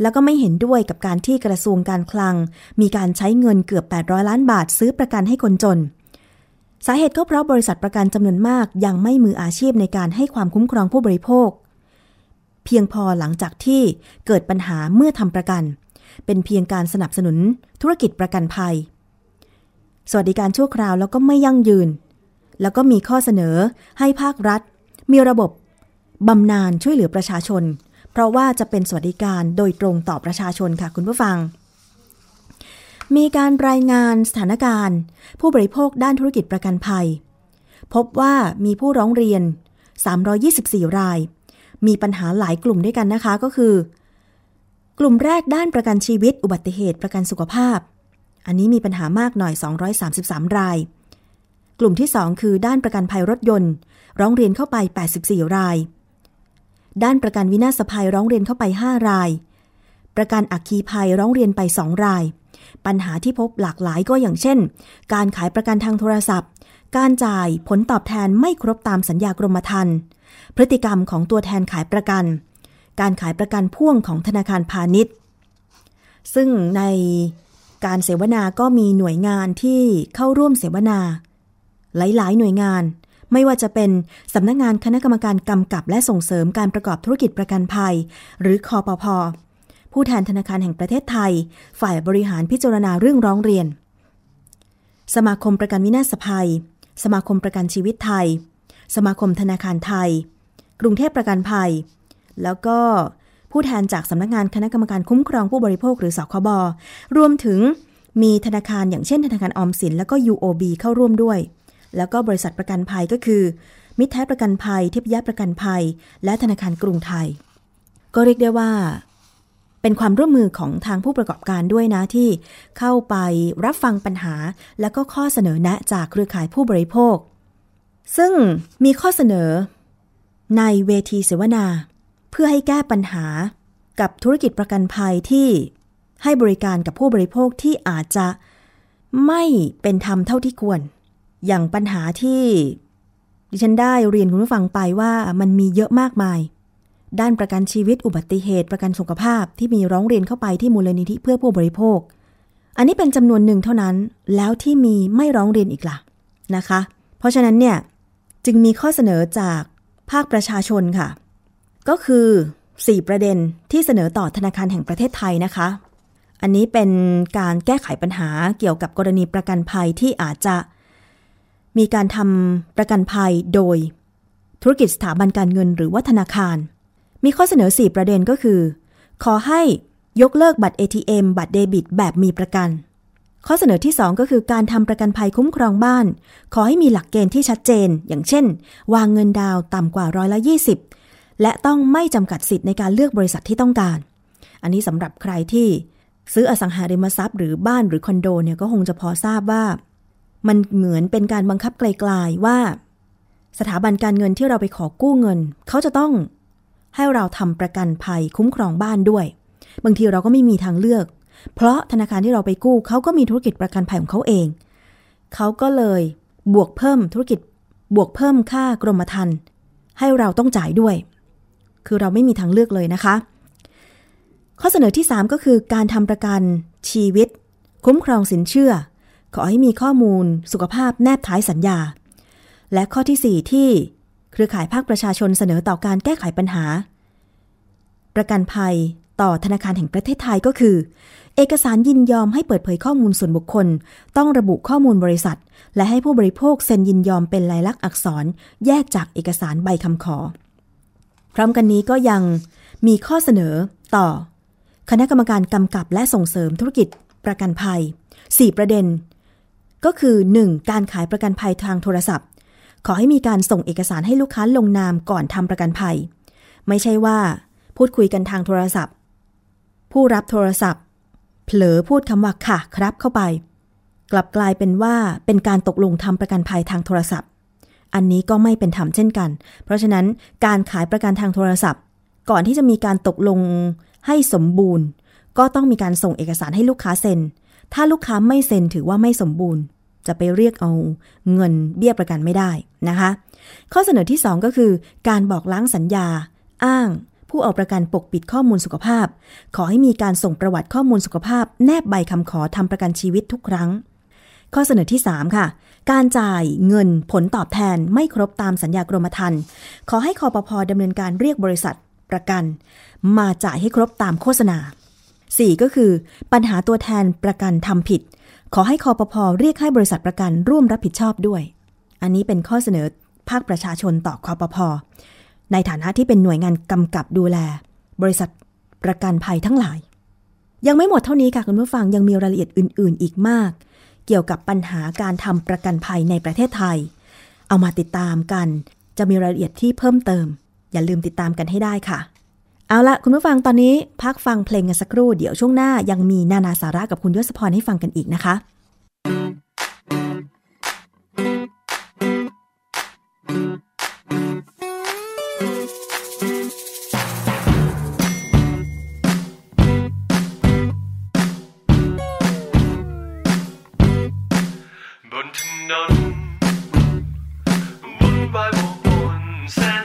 แล้วก็ไม่เห็นด้วยกับการที่กระทรวงการคลัง มีการใช้เงินเกือบ 800 ล้านบาทซื้อประกันให้คนจน สาเหตุก็เพราะบริษัทประกันจำนวนมากยังไม่มืออาชีพในการให้ความคุ้มครองผู้บริโภค เพียงพอหลังจากที่เกิดปัญหาเมื่อทำประกัน เป็นเพียงการสนับสนุนธุรกิจประกันภัย สวัสดิการชั่วคราวแล้วก็ไม่ยั่งยืน แล้วก็มีข้อเสนอให้ภาครัฐ มีระบบบำนาญช่วยเหลือประชาชน เพราะว่าจะเป็นสวัสดิการโดยตรงต่อประชาชนค่ะคุณผู้ฟัง มีการรายงานสถานการณ์ ผู้บริโภคด้านธุรกิจประกันภัย พบว่ามีผู้ร้องเรียน 324 ราย มีปัญหาหลายกลุ่มด้วยกันนะคะก็คือ กลุ่มแรกด้านประกันชีวิต อุบัติเหตุประกันสุขภาพ อันนี้มีปัญหามากหน่อย 233 ราย กลุ่มที่ 2 คือด้านประกันภัยรถยนต์ ร้องเรียนเข้าไป 84 ราย ด้านประกันวินาศภัยร้องเรียนเข้าไป 5 ราย ประกันอัคคีภัยร้องเรียนไป 2 ราย ปัญหาที่พบหลากหลายก็อย่างเช่น การขายประกันทางโทรศัพท์ การจ่ายผลตอบแทนไม่ครบตามสัญญากรมธรรม์พฤติกรรมของตัวแทนขายประกัน การขายประกันพ่วงของธนาคารพาณิชย์ ซึ่งในการเสวนาก็มีหน่วยงานที่เข้าร่วมเสวนา หลาย ๆ หน่วยงาน ไม่ว่าจะเป็นสำนักงงานคณะกรรมการกำกับและส่งเสริมการประกอบธุรกิจประกันภัย หรือคอปพ ผู้แทนธนาคารแห่งประเทศไทย ฝ่ายบริหารพิจารณาเรื่องร้องเรียน สมาคมประกันวินาศภัย สมาคมประกันชีวิตไทย สมาคมธนาคารไทย กรุงเทพประกันภัย แล้วก็ผู้แทนจากสำนักงานคณะกรรมการคุ้มครองผู้บริโภคหรือสคบรวมถึงมีธนาคารอย่างเช่นธนาคารออมสินแล้วก็ UOB เข้าร่วมด้วย แล้วก็บริษัทประกันภัยก็คือ มิตรแท้ประกันภัย เทพยประกันภัย และธนาคารกรุงไทย ก็เรียกได้ว่า เป็นความร่วมมือของทางผู้ประกอบการด้วยนะที่เข้าไปรับฟังปัญหา และก็ข้อเสนอแนะจากเครือข่ายผู้บริโภค ซึ่งมีข้อเสนอ ในเวทีเสวนา เพื่อให้แก้ปัญหากับธุรกิจประกันภัยที่ให้บริการกับผู้บริโภคที่อาจจะไม่เป็นธรรมเท่าที่ควร อย่างปัญหาที่ดิฉันได้เรียนคุณผู้ฟังไปว่ามันมีเยอะมากมาย ด้านประกันชีวิตอุบัติเหตุประกันสุขภาพที่มีร้องเรียนเข้าไปที่มูลนิธิเพื่อผู้บริโภค อันนี้เป็นจำนวนหนึ่งเท่านั้น แล้วที่มีไม่ร้องเรียนอีกล่ะนะคะ เพราะฉะนั้นเนี่ยจึงมีข้อเสนอจากภาคประชาชนค่ะ ก็คือ 4 ประเด็นที่เสนอต่อธนาคารแห่งประเทศไทยนะคะ อันนี้เป็นการแก้ไขปัญหาเกี่ยวกับกรณีประกันภัยที่อาจจะ มีการทำประกันภัยโดย ธุรกิจสถาบันการเงินหรือว่าธนาคาร มีข้อเสนอ 4 ประเด็นก็คือ ขอให้ยกเลิกบัตร ATM บัตรเดบิตแบบมีประกัน ข้อเสนอที่ 2 ก็คือการทำประกันภัยคุ้มครองบ้าน ขอให้มีหลักเกณฑ์ที่ชัดเจน อย่างเช่น วางเงินดาวต่ำกว่าร้อยละ20 และต้องไม่จำกัดสิทธิ์ในการเลือกบริษัทที่ต้องการ อันนี้สำหรับใครที่ซื้ออสังหาริมทรัพย์หรือบ้านหรือคอนโดเนี่ยก็คงจะพอทราบว่า มันเหมือนเป็นการบังคับไกลๆว่า สถาบันการเงินที่เราไปขอกู้เงิน เขาจะต้อง ให้เราทำประกันภัยคุ้มครองบ้านด้วย บางทีเราก็ไม่มีทางเลือก เพราะธนาคารที่เราไปกู้เขาก็มีธุรกิจประกันภัยของเขาเอง เขาก็เลยบวกเพิ่มธุรกิจบวกเพิ่มค่ากรมธรรม์ให้เราต้องจ่ายด้วย คือเราไม่มีทางเลือกเลยนะคะ ข้อเสนอที่ 3 ก็คือการทำประกันชีวิต คุ้มครองสินเชื่อ ขอให้มีข้อมูลสุขภาพแนบท้ายสัญญา และข้อที่ 4 ที่ เครือข่ายภาคประชาชนเสนอต่อการแก้ไขปัญหา ประกันภัยต่อธนาคารแห่งประเทศไทยก็คือ เอกสารยินยอมให้เปิดเผยข้อมูลส่วนบุคคล ต้องระบุข้อมูลบริษัท และให้ผู้บริโภคเซ็นยินยอมเป็นลายลักษณ์อักษร แยกจากเอกสารใบคำขอ พร้อมกันนี้ก็ยังมีข้อเสนอต่อ คณะกรรมการกำกับและส่งเสริมธุรกิจประกันภัย 4 ประเด็น ก็คือ 1. การขายประกันภัยทางโทรศัพท์ ขอให้มีการส่งเอกสารให้ลูกค้าลงนามก่อนทำประกันภัย ไม่ใช่ว่า พูดคุยกันทางโทรศัพท์ ผู้รับโทรศัพท์ เผลอพูดคำว่าค่ะครับเข้าไป กลับกลายเป็นว่าเป็นการตกลงทำประกันภัยทางโทรศัพท์ อันนี้ก็ไม่เป็นธรรมเช่นกัน เพราะฉะนั้นการขายประกันทางโทรศัพท์ ก่อนที่จะมีการตกลงให้สมบูรณ์ ก็ต้องมีการส่งเอกสารให้ลูกค้าเซ็น ถ้าลูกค้าไม่เซ็นถือว่าไม่สมบูรณ์ จะไปเรียกเอาเงินเบี้ยประกันไม่ได้นะคะ ข้อเสนอที่ 2 ก็คือ การบอกล้างสัญญา อ้าง ผู้เอาประกันปกปิดข้อมูลสุขภาพ ขอให้มีการส่งประวัติข้อมูลสุขภาพ แนบใบคำขอทำประกันชีวิตทุกครั้ง ข้อเสนอที่ 3 ค่ะ การจ่ายเงินผลตอบแทนไม่ครบตามสัญญากรมธรรม์ขอให้คอปพอดำเนินการเรียกบริษัทประกัน มาจ่ายให้ครบตามโฆษณา 4. ก็คือ ปัญหาตัวแทนประกันทำผิด ขอให้คอปพอเรียกให้บริษัทประกันร่วมรับผิดชอบด้วย อันนี้เป็นข้อเสนอภาคประชาชนต่อคอปพอในฐานะที่เป็นหน่วยงานกำกับดูแล บริษัทประกันภัยทั้งหลาย ยังไม่หมดเท่านี้ค่ะคุณผู้ฟังยังมีรายละเอียดอื่น ๆ อีกมาก เกี่ยวกับปัญหาการทำประกันภัยในประเทศไทย เอามาติดตามกัน จะมีรายละเอียดที่เพิ่มเติม อย่าลืมติดตามกันให้ได้ค่ะ เอาละคุณผู้ฟังตอนนี้พักฟังเพลงกันสักครู่ เดี๋ยวช่วงหน้ายังมีนานาสาระกับคุณยศพรให้ฟังกันอีกนะคะ บนถนนวนวาบนเสน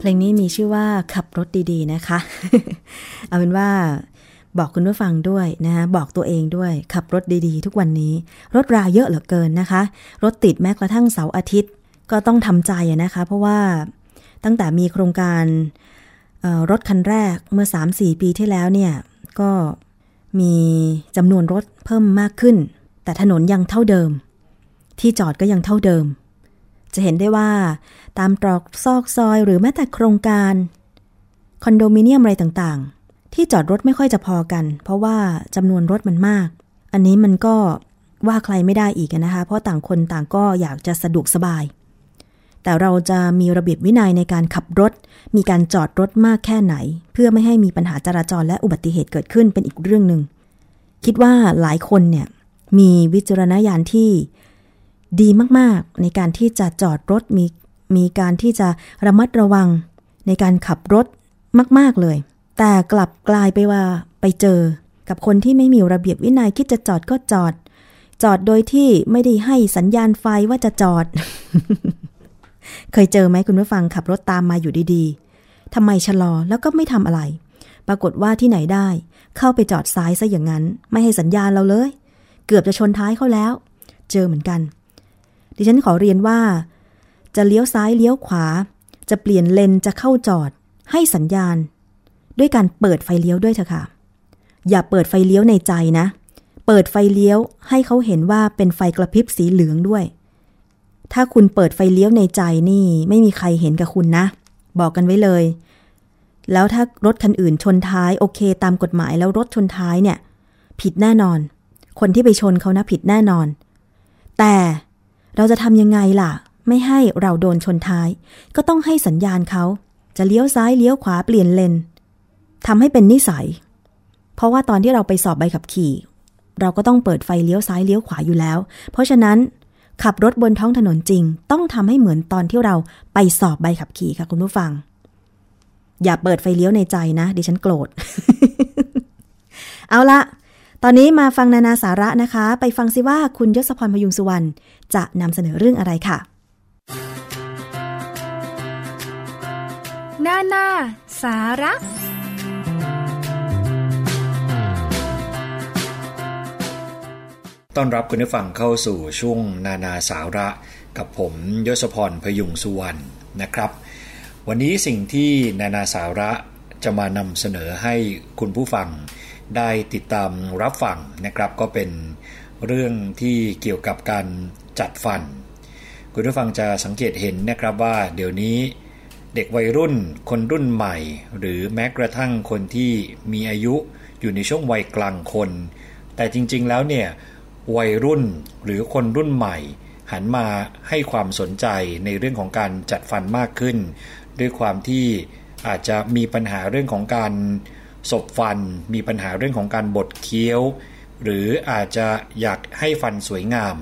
พลงนี้มีชื่อว่าขับรถดีๆนะคะ เอาเป็นว่าบอกคุณผู้ฟังด้วยนะคะบอกตัวเองด้วย ขับรถดีๆ ทุกวันนี้ รถราเยอะเหลือเกินนะคะ รถติดแม้กระทั่งเสาร์อาทิตย์ก็ต้องทำใจนะคะ เพราะว่าตั้งแต่มีโครงการรถคันแรกเมื่อ 3-4 ปีที่แล้วเนี่ย ก็มีจำนวนรถเพิ่มมากขึ้น แต่ถนนยังเท่าเดิม ที่จอดก็ยังเท่าเดิม จะเห็นได้ว่าตามตรอกซอกซอยหรือแม้แต่โครงการคอนโดมิเนียมอะไรต่างๆ ที่จอดรถไม่ค่อยจะพอกัน เพราะว่าจำนวนรถมันมาก อันนี้มันก็ว่าใครไม่ได้อีกนะคะ เพราะต่างคนต่างก็อยากจะสะดวกสบาย แต่เราจะมีระเบียบวินัยในการขับรถ มีการจอดรถมากแค่ไหน เพื่อไม่ให้มีปัญหาจราจรและอุบัติเหตุเกิดขึ้นเป็นอีกเรื่องหนึ่งคิดว่าหลายคนเนี่ยมีวิจารณญาณที่ ดีมากๆ ในการที่จะจอดรถมีมีการที่จะระมัดระวังในการขับรถมาก ๆ เลย แต่กลับกลายไปว่าไปเจอกับคนที่ไม่มีระเบียบวินัยคิดจะจอดก็จอด จอดโดยที่ไม่ได้ให้สัญญาณไฟว่าจะจอด เคยเจอไหมคุณผู้ฟังขับรถตามมาอยู่ดีๆทำไมชะลอแล้วก็ไม่ทำอะไร ปรากฏว่าที่ไหนได้ เข้าไปจอดซ้ายซะอย่างนั้น ไม่ให้สัญญาณเราเลย เกือบจะชนท้ายเขาแล้ว เจอเหมือนกัน ดิฉันขอเรียนว่า จะเลี้ยวซ้ายเลี้ยวขวา จะเปลี่ยนเลนจะเข้าจอด ให้สัญญาณ ด้วยการเปิดไฟเลี้ยวด้วยเถอะค่ะ อย่าเปิดไฟเลี้ยวในใจนะ เปิดไฟเลี้ยวให้เขาเห็นว่าเป็นไฟกระพริบสีเหลืองด้วย ถ้าคุณเปิดไฟเลี้ยวในใจนี่ ไม่มีใครเห็นกับคุณนะ บอกกันไว้เลย แล้วถ้ารถคันอื่นชนท้ายโอเค ตามกฎหมายแล้วรถชนท้ายเนี่ย ผิดแน่นอน คนที่ไปชนเขานะผิดแน่นอน แต่ เราจะทำยังไงล่ะ ไม่ให้เราโดนชนท้าย ก็ต้องให้สัญญาณเขา จะเลี้ยวซ้ายเลี้ยวขวาเปลี่ยนเลนทำให้เป็นนิสัย เพราะว่าตอนที่เราไปสอบใบขับขี่ เราก็ต้องเปิดไฟเลี้ยวซ้ายเลี้ยวขวาอยู่แล้ว เพราะฉะนั้นขับรถบนท้องถนนจริง ต้องทำให้เหมือนตอนที่เราไปสอบใบขับขี่ค่ะคุณผู้ฟัง อย่าเปิดไฟเลี้ยวในใจนะดิฉันโกรธ เอาละตอนนี้มาฟังนานาสาระนะคะ ไปฟังซิว่าคุณยศพรพยุงสุวรรณ จะนำเสนอเรื่องอะไรค่ะนานาสาระต้อนรับคุณผู้ฟังเข้าสู่ช่วงนานาสาระ กับผมยศพรพยุงสุวรรณนะครับ วันนี้สิ่งที่นานาสาระจะมานำเสนอให้คุณผู้ฟังได้ติดตามรับฟังนะครับ ก็เป็นเรื่องที่เกี่ยวกับการ จัดฟัน คุณผู้ฟังจะสังเกตเห็นนะครับว่าเดี๋ยวนี้เด็กวัยรุ่น คนรุ่นใหม่ หรือแม้กระทั่งคนที่มีอายุอยู่ในช่วงวัยกลางคน แต่จริงๆแล้วเนี่ยวัยรุ่นหรือคนรุ่นใหม่ หันมาให้ความสนใจในเรื่องของการจัดฟันมากขึ้น ด้วยความที่อาจจะมีปัญหาเรื่องของการศบฟัน มีปัญหาเรื่องของการบดเคี้ยว หรืออาจจะอยากให้ฟันสวยงาม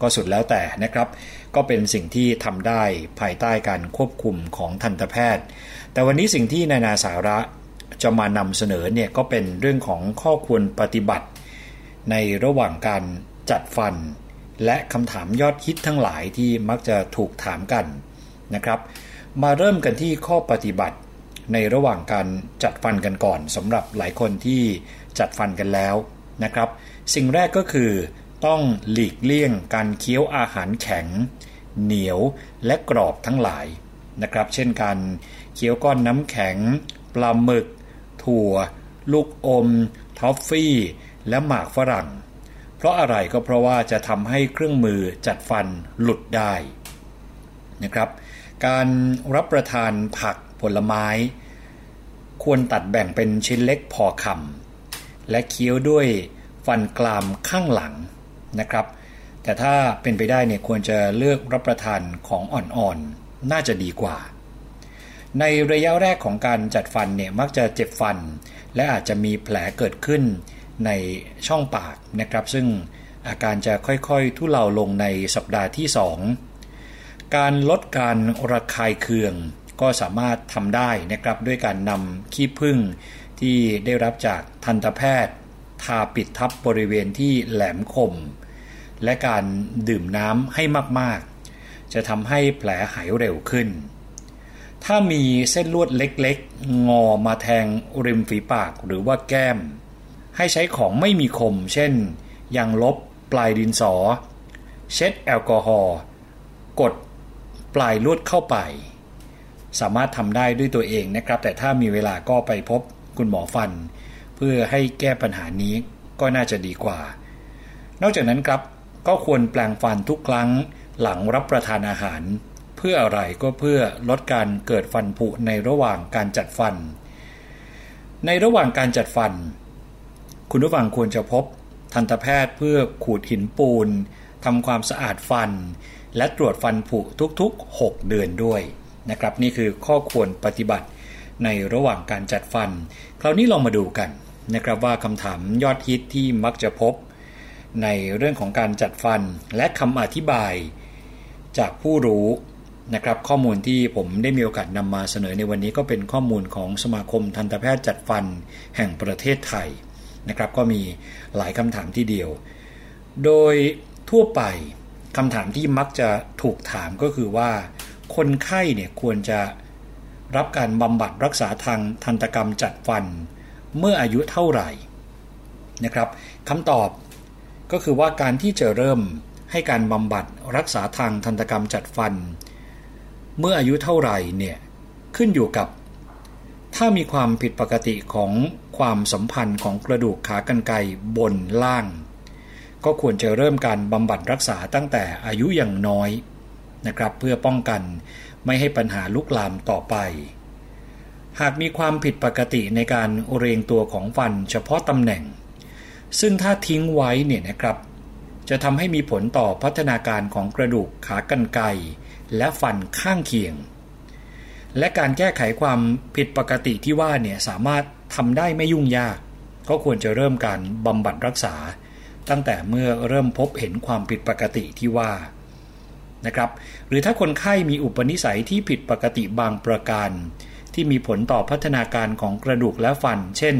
ก็สุดแล้วแต่นะครับ ก็เป็นสิ่งที่ทำได้ภายใต้การควบคุมของทันตแพทย์ แต่วันนี้สิ่งที่นานาสาระจะมานำเสนอเนี่ยก็เป็นเรื่องของข้อควรปฏิบัติ ในระหว่างการจัดฟัน และคำถามยอดฮิตทั้งหลายที่มักจะถูกถามกันนะครับ มาเริ่มกันที่ข้อปฏิบัติในระหว่างการจัดฟันกันก่อนสำหรับหลายคนที่จัดฟันกันแล้วนะครับ สิ่งแรกก็คือ ต้องหลีกเลี่ยงการเคี้ยวอาหารแข็ง เหนียวและกรอบทั้งหลายนะครับ เช่นการเคี้ยวก้อนน้ำแข็ง ปลาหมึก ถั่ว ลูกอม ทอฟฟี่ และหมากฝรั่ง เพราะอะไรก็เพราะว่าจะทำให้เครื่องมือจัดฟันหลุดได้นะครับ การรับประทานผักผลไม้ ควรตัดแบ่งเป็นชิ้นเล็กพอคำและเคี้ยวด้วยฟันกรามข้างหลัง นะครับ แต่ถ้าเป็นไปได้เนี่ยควรจะเลือกรับประทานของอ่อนๆน่าจะดีกว่า ในระยะแรกของการจัดฟันเนี่ยมักจะเจ็บฟัน และอาจจะมีแผลเกิดขึ้นในช่องปากนะครับ ซึ่งอาการจะค่อยๆ ทุเลาลงในสัปดาห์ที่ 2 การลดการระคายเคืองก็สามารถทำได้นะครับด้วยการนำขี้ผึ้งที่ได้รับจากทันตแพทย์ ทาปิดทับบริเวณที่แหลมคม และการดื่มน้ำให้มากๆ จะทำให้แผลหายเร็วขึ้น ถ้ามีเส้นลวดเล็กๆ งอมาแทงริมฝีปากหรือว่าแก้ม ให้ใช้ของไม่มีคม เช่นยางลบ ปลายดินสอ เช็ดแอลกอฮอล์กดปลายลวดเข้าไป สามารถทำได้ด้วยตัวเองนะครับ แต่ถ้ามีเวลาก็ไปพบคุณหมอฟัน เพื่อให้แก้ปัญหานี้ก็น่าจะดีกว่า นอกจากนั้นครับ ก็ควรแปลงฟันทุกครั้งหลังรับประทานอาหาร เพื่ออะไรก็เพื่อลดการเกิดฟันผุในระหว่างการจัดฟัน ในระหว่างการจัดฟัน คุณผู้ฟังควรจะพบทันตแพทย์เพื่อขูดหินปูนทำความสะอาดฟัน และตรวจฟันผุทุกๆ 6 เดือนด้วยนะครับ นี่คือข้อควรปฏิบัติในระหว่างการจัดฟัน คราวนี้ลองมาดูกันนะครับว่าคำถามยอดฮิตที่มักจะพบ ในเรื่องของการจัดฟันและคำอธิบาย จากผู้รู้นะครับ ข้อมูลที่ผมได้มีโอกาสนำมาเสนอในวันนี้ก็เป็นข้อมูลของสมาคมทันตแพทย์จัดฟันแห่งประเทศไทยนะครับ ก็มีหลายคำถามที่เดียว โดยทั่วไปคำถามที่มักจะถูกถามก็คือว่า คนไข้เนี่ยควรจะรับการบำบัดรักษาทางทันตกรรมจัดฟัน เมื่ออายุเท่าไหร่นะครับคำตอบ ก็คือว่าการที่จะเริ่มให้การบำบัดรักษาทางทันตกรรมจัดฟัน เมื่ออายุเท่าไหร่เนี่ยขึ้นอยู่กับ ถ้ามีความผิดปกติของความสัมพันธ์ของกระดูกขากรรไกรบนล่าง ก็ควรจะเริ่มการบำบัดรักษาตั้งแต่อายุอย่างน้อยนะครับ เพื่อป้องกันไม่ให้ปัญหาลุกลามต่อไป หากมีความผิดปกติในการเรียงตัวของฟันเฉพาะตำแหน่ง ซึ่งถ้าทิ้งไว้เนี่ยนะครับ จะทำให้มีผลต่อพัฒนาการของกระดูกขากรรไกรและฟันข้างเคียง และการแก้ไขความผิดปกติที่ว่าเนี่ยสามารถทำได้ไม่ยุ่งยาก ก็ควรจะเริ่มการบำบัดรักษา ตั้งแต่เมื่อเริ่มพบเห็นความผิดปกติที่ว่านะครับ หรือถ้าคนไข้มีอุปนิสัยที่ผิดปกติบางประการ ที่มีผลต่อพัฒนาการของกระดูกและฟัน เช่น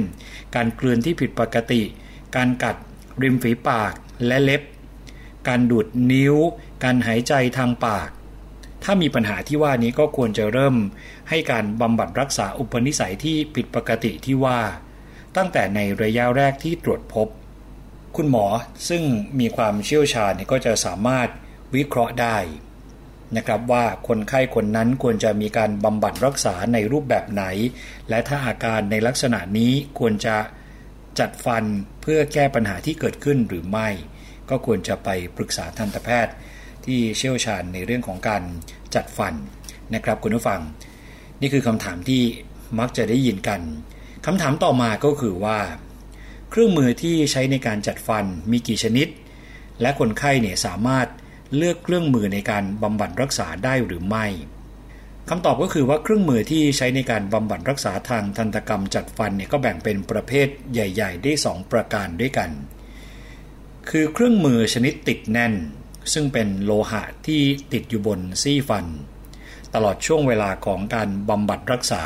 การกลืนที่ผิดปกติ การกัดริมฝีปากและเล็บ การดูดนิ้ว การหายใจทางปาก ถ้ามีปัญหาที่ว่านี้ก็ควรจะเริ่ม ให้การบำบัดรักษาอุปนิสัยที่ผิดปกติที่ว่า ตั้งแต่ในระยะแรกที่ตรวจพบ คุณหมอซึ่งมีความเชี่ยวชาญก็จะสามารถวิเคราะห์ได้นะครับว่าคนไข้คนนั้นควรจะมีการบำบัดรักษาในรูปแบบไหน และถ้าอาการในลักษณะนี้ควรจะ จัดฟันเพื่อแก้ปัญหาที่เกิดขึ้นหรือไม่ ก็ควรจะไปปรึกษาทันตแพทย์ ที่เชี่ยวชาญในเรื่องของการจัดฟันนะครับคุณผู้ฟัง นี่คือคำถามที่มักจะได้ยินกันคำถามต่อมาก็คือว่า เครื่องมือที่ใช้ในการจัดฟันมีกี่ชนิด และคนไข้เนี่ยสามารถเลือกเครื่องมือในการบำบัดรักษาได้หรือไม่ คำตอบก็คือว่าเครื่องมือที่ใช้ในการบำบัดรักษาทางทันตกรรมจัดฟันเนี่ยก็แบ่งเป็นประเภทใหญ่ ๆ ได้ 2 ประการด้วยกัน คือเครื่องมือชนิดติดแน่น ซึ่งเป็นโลหะที่ติดอยู่บนซี่ฟัน ตลอดช่วงเวลาของการบำบัดรักษา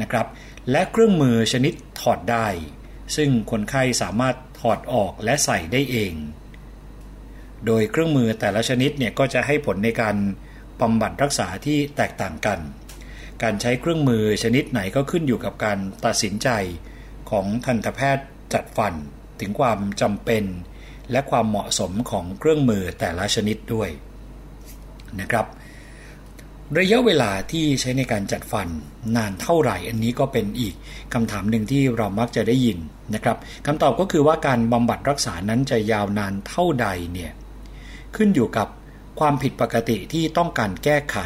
นะครับ และเครื่องมือชนิดถอดได้ ซึ่งคนไข้สามารถถอดออกและใส่ได้เอง โดยเครื่องมือแต่ละชนิดเนี่ยก็จะให้ผลในการ บำบัดรักษาที่แตกต่างกัน การใช้เครื่องมือชนิดไหนก็ขึ้นอยู่กับการตัดสินใจของทันตแพทย์จัดฟัน ถึงความจำเป็น และความเหมาะสมของเครื่องมือแต่ละชนิดด้วยนะครับ ระยะเวลาที่ใช้ในการจัดฟันนานเท่าไหร่ อันนี้ก็เป็นอีกคำถามหนึ่งที่เรามักจะได้ยินนะครับคำตอบก็คือว่าการบำบัดรักษานั้นจะยาวนานเท่าใดเนี่ยขึ้นอยู่กับ ความผิดปกติที่ต้องการแก้ไข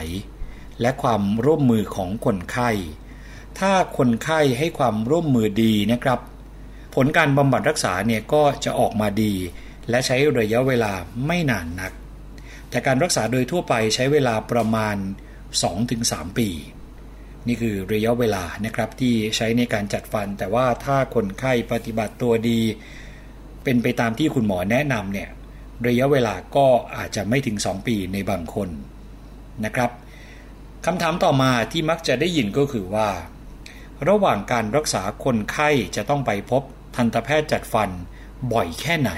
และความร่วมมือของคนไข้ ถ้าคนไข้ให้ความร่วมมือดีนะครับ ผลการบำบัดรักษาเนี่ยก็จะออกมาดี และใช้ระยะเวลาไม่นานนัก แต่การรักษาโดยทั่วไปใช้เวลาประมาณ 2-3 ปี นี่คือระยะเวลานะครับที่ใช้ในการจัดฟัน แต่ว่าถ้าคนไข้ปฏิบัติตัวดี เป็นไปตามที่คุณหมอแนะนำเนี่ย ระยะเวลาก็อาจจะไม่ถึง 2 ปีในบางคนนะครับคำถามต่อมาที่มักจะได้ยินก็คือว่า ระหว่างการรักษาคนไข้จะต้องไปพบทันตแพทย์จัดฟันบ่อยแค่ไหน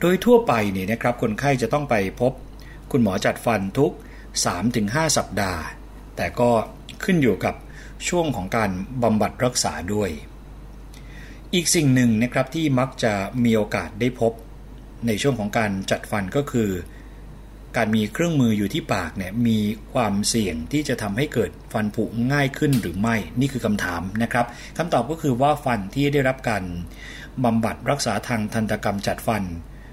โดยทั่วไปเนี่ยนะครับคนไข้จะต้องไปพบ คุณหมอจัดฟันทุก 3-5 สัปดาห์ แต่ก็ขึ้นอยู่กับช่วงของการบำบัดรักษาด้วย อีกสิ่งหนึ่งนะครับที่มักจะมีโอกาสได้พบ ในช่วงของการจัดฟันก็คือ การมีเครื่องมืออยู่ที่ปากเนี่ยมีความเสี่ยงที่จะทำให้เกิดฟันผุง่ายขึ้นหรือไม่นี่คือคำถามนะครับคำตอบก็คือว่าฟันที่ได้รับการบำบัดรักษาทางทันตกรรมจัดฟัน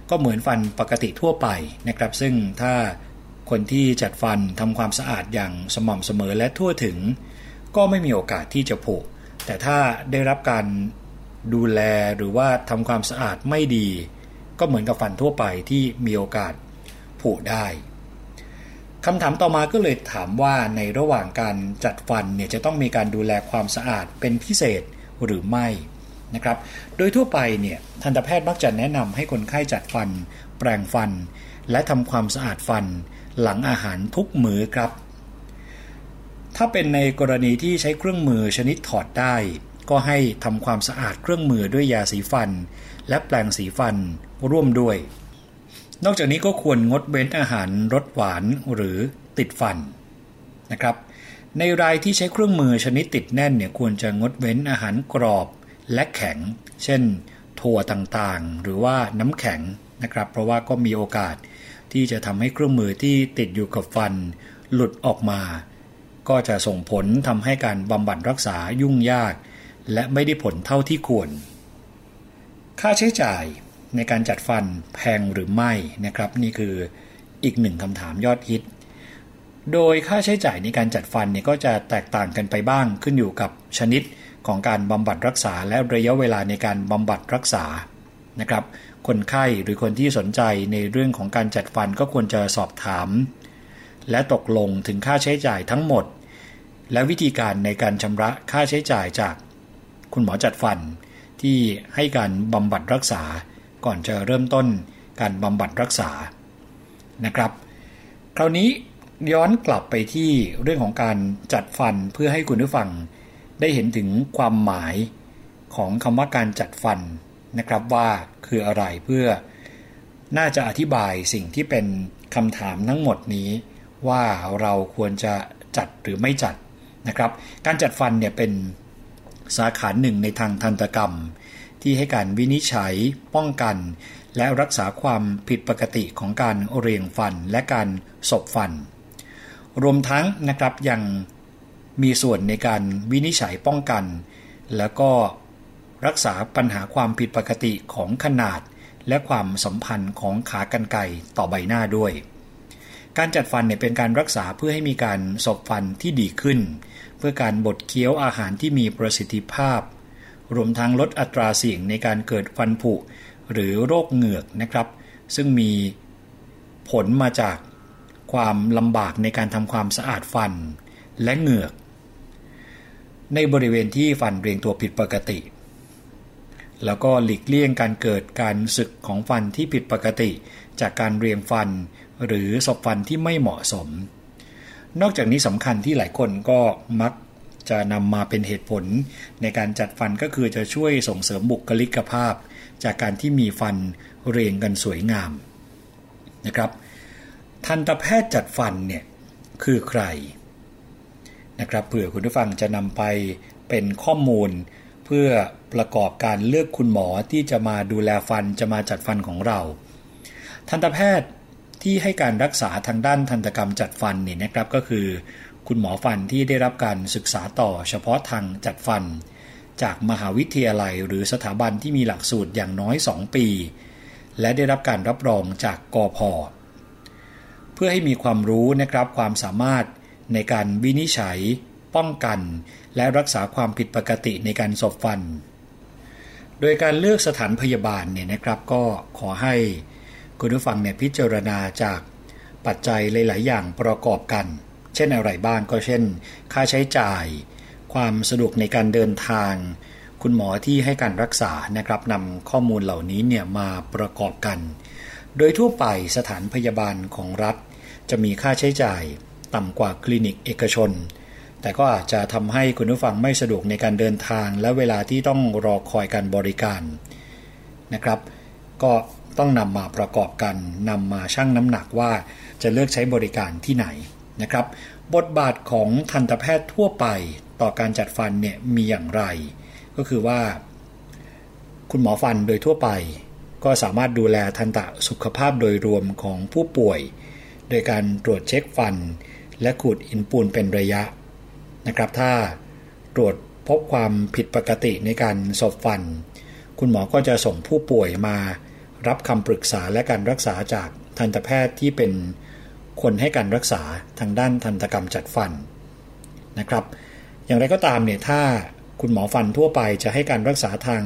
ก็เหมือนฟันปกติทั่วไปนะครับ ซึ่งถ้าคนที่จัดฟันทำความสะอาดอย่างสม่ำเสมอและทั่วถึง ก็ไม่มีโอกาสที่จะผุแต่ถ้าได้รับการดูแลหรือว่าทำความสะอาดไม่ดี ก็เหมือนกับฟันทั่วไปที่มีโอกาสผุได้คำถามต่อมาก็เลยถามว่าในระหว่างการจัดฟันเนี่ยจะต้องมีการดูแลความสะอาดเป็นพิเศษหรือไม่นะครับ โดยทั่วไปเนี่ยทันตแพทย์มักจะแนะนำให้คนไข้จัดฟัน แปรงฟัน และทำความสะอาดฟันหลังอาหารทุกมื้อครับ ถ้าเป็นในกรณีที่ใช้เครื่องมือชนิดถอดได้ ก็ให้ทำความสะอาดเครื่องมือด้วยยาสีฟัน และแปรงสีฟันร่วมด้วย นอกจากนี้ก็ควรงดเว้นอาหารรสหวานหรือติดฟันนะครับ ในรายที่ใช้เครื่องมือชนิดติดแน่นเนี่ยควรจะงดเว้นอาหารกรอบและแข็ง เช่น ถั่วต่างๆ หรือว่าน้ำแข็งนะครับ เพราะว่าก็มีโอกาสที่จะทำให้เครื่องมือที่ติดอยู่กับฟัน หลุดออกมา ก็จะส่งผลทำให้การบำบัดรักษายุ่งยาก และไม่ได้ผลเท่าที่ควร ค่าใช้จ่ายในการจัดฟันแพงหรือไม่นะครับ นี่คืออีกหนึ่งคำถามยอดฮิต โดยค่าใช้จ่ายในการจัดฟันเนี่ยก็จะแตกต่างกันไปบ้างขึ้นอยู่กับชนิดของการบำบัดรักษาและระยะเวลาในการบำบัดรักษานะครับ คนไข้หรือคนที่สนใจในเรื่องของการจัดฟันก็ควรจะสอบถาม และตกลงถึงค่าใช้จ่ายทั้งหมด และวิธีการในการชำระค่าใช้จ่ายจาก คุณหมอจัดฟันที่ให้การบำบัดรักษา ก่อนจะเริ่มต้นการบำบัดรักษานะครับ คราวนี้ย้อนกลับไปที่เรื่องของการจัดฟันเพื่อให้คุณผู้ฟัง ได้เห็นถึงความหมายของคำว่าการจัดฟันนะครับว่าคืออะไรเพื่อน่าจะอธิบายสิ่งที่เป็นคำถามทั้งหมดนี้ว่าเราควรจะจัดหรือไม่จัดนะครับ การจัดฟันเนี่ยเป็น สาขาหนึ่งในทางทันตกรรม ที่ให้การวินิจฉัย ป้องกัน และรักษาความผิดปกติของการเรียงฟันและการศบฟัน รวมทั้งนะครับยังมีส่วนในการวินิจฉัยป้องกัน แล้วก็รักษาปัญหาความผิดปกติของขนาด และความสัมพันธ์ของขากรรไกรต่อใบหน้าด้วย การจัดฟันเนี่ยเป็นการรักษาเพื่อให้มีการศบฟันที่ดีขึ้น เพื่อการบดเคี้ยวอาหารที่มีประสิทธิภาพ รวมทั้งลดอัตราเสี่ยงในการเกิดฟันผุ หรือโรคเหงือกนะครับ ซึ่งมีผลมาจากความลำบากในการทำความสะอาดฟันและเหงือก ในบริเวณที่ฟันเรียงตัวผิดปกติ แล้วก็หลีกเลี่ยงการเกิดการสึกของฟันที่ผิดปกติ จากการเรียงฟัน หรือศพฟันที่ไม่เหมาะสม นอกจากนี้สำคัญที่หลายคนก็มักจะนำมาเป็นเหตุผล ในการจัดฟันก็คือจะช่วยส่งเสริมบุคลิกภาพ จากการที่มีฟันเรียงกันสวยงามนะครับทันตแพทย์จัดฟันเนี่ยคือใครนะครับเผื่อคุณผู้ฟังจะนำไปเป็นข้อมูล เพื่อประกอบการเลือกคุณหมอที่จะมาดูแลฟันจะมาจัดฟันของเรา ทันตแพทย์ ที่ให้การรักษาทางด้านทันตกรรมจัดฟันเนี่ยนะครับก็คือ คุณหมอฟันที่ได้รับการศึกษาต่อเฉพาะทางจัดฟัน จากมหาวิทยาลัยหรือสถาบันที่มีหลักสูตรอย่างน้อย 2 ปี และได้รับการรับรองจากกอพอเพื่อให้มีความรู้นะครับความสามารถในการวินิจฉัย ป้องกัน และรักษาความผิดปกติในการสบฟัน โดยการเลือกสถานพยาบาลเนี่ยนะครับก็ขอให้ คุณผู้ฟังเนี่ยพิจารณาจากปัจจัยหลาย ๆ อย่างประกอบกัน เช่นอะไรบ้างก็เช่น ค่าใช้จ่าย ความสะดวกในการเดินทาง คุณหมอที่ให้การรักษานะครับนำข้อมูลเหล่านี้เนี่ยมาประกอบกัน โดยทั่วไปสถานพยาบาลของรัฐ จะมีค่าใช้จ่ายต่ำกว่าคลินิกเอกชน แต่ก็อาจจะทำให้คุณผู้ฟังไม่สะดวกในการเดินทาง และเวลาที่ต้องรอคอยการบริการนะครับ ก็ ต้องนำมาประกอบกันนำมาชั่งน้ำหนักว่าจะเลือกใช้บริการที่ไหนนะครับ บทบาทของทันตแพทย์ทั่วไปต่อการจัดฟันเนี่ยมีอย่างไร ก็คือว่า คุณหมอฟันโดยทั่วไป ก็สามารถดูแลทันตสุขภาพโดยรวมของผู้ป่วย โดยการตรวจเช็คฟัน และขูดอินปูนเป็นระยะนะครับ ถ้าตรวจพบความผิดปกติในการสอบฟัน คุณหมอก็จะส่งผู้ป่วยมา รับคำปรึกษาและการรักษาจากทันตแพทย์ที่เป็นคนให้การรักษาทางด้านทันตกรรมจัดฟันนะครับ อย่างไรก็ตามเนี่ยถ้าคุณหมอฟันทั่วไปจะให้การรักษาทาง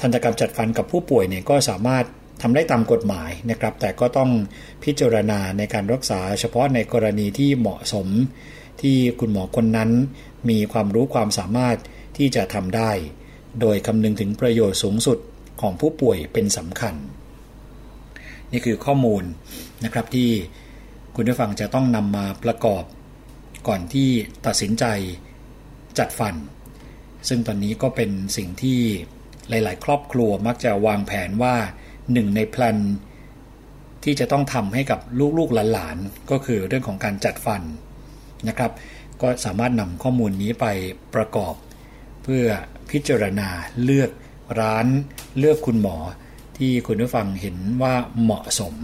ทันตกรรมจัดฟันกับผู้ป่วยเนี่ยก็สามารถทำได้ตามกฎหมายนะครับ แต่ก็ต้องพิจารณาในการรักษา เฉพาะในกรณีที่เหมาะสมที่คุณหมอคนนั้น มีความรู้ความสามารถที่จะทำได้ โดยคำนึงถึงประโยชน์สูงสุด ของผู้ป่วยเป็นสำคัญ นี่คือข้อมูลนะครับที่คุณผู้ฟังจะต้องนำมาประกอบก่อนที่ตัดสินใจจัดฟัน ซึ่งตอนนี้ก็เป็นสิ่งที่หลาย ๆ ครอบครัวมักจะวางแผนว่าหนึ่งในแพลนที่จะต้องทำให้กับลูก ๆ หลาน ๆ ก็คือเรื่องของการจัดฟันนะครับ ก็สามารถนำข้อมูลนี้ไปประกอบ เพื่อพิจารณาเลือก ร้านเลือกคุณหมอที่คุณผู้ฟังเห็นว่าเหมาะสม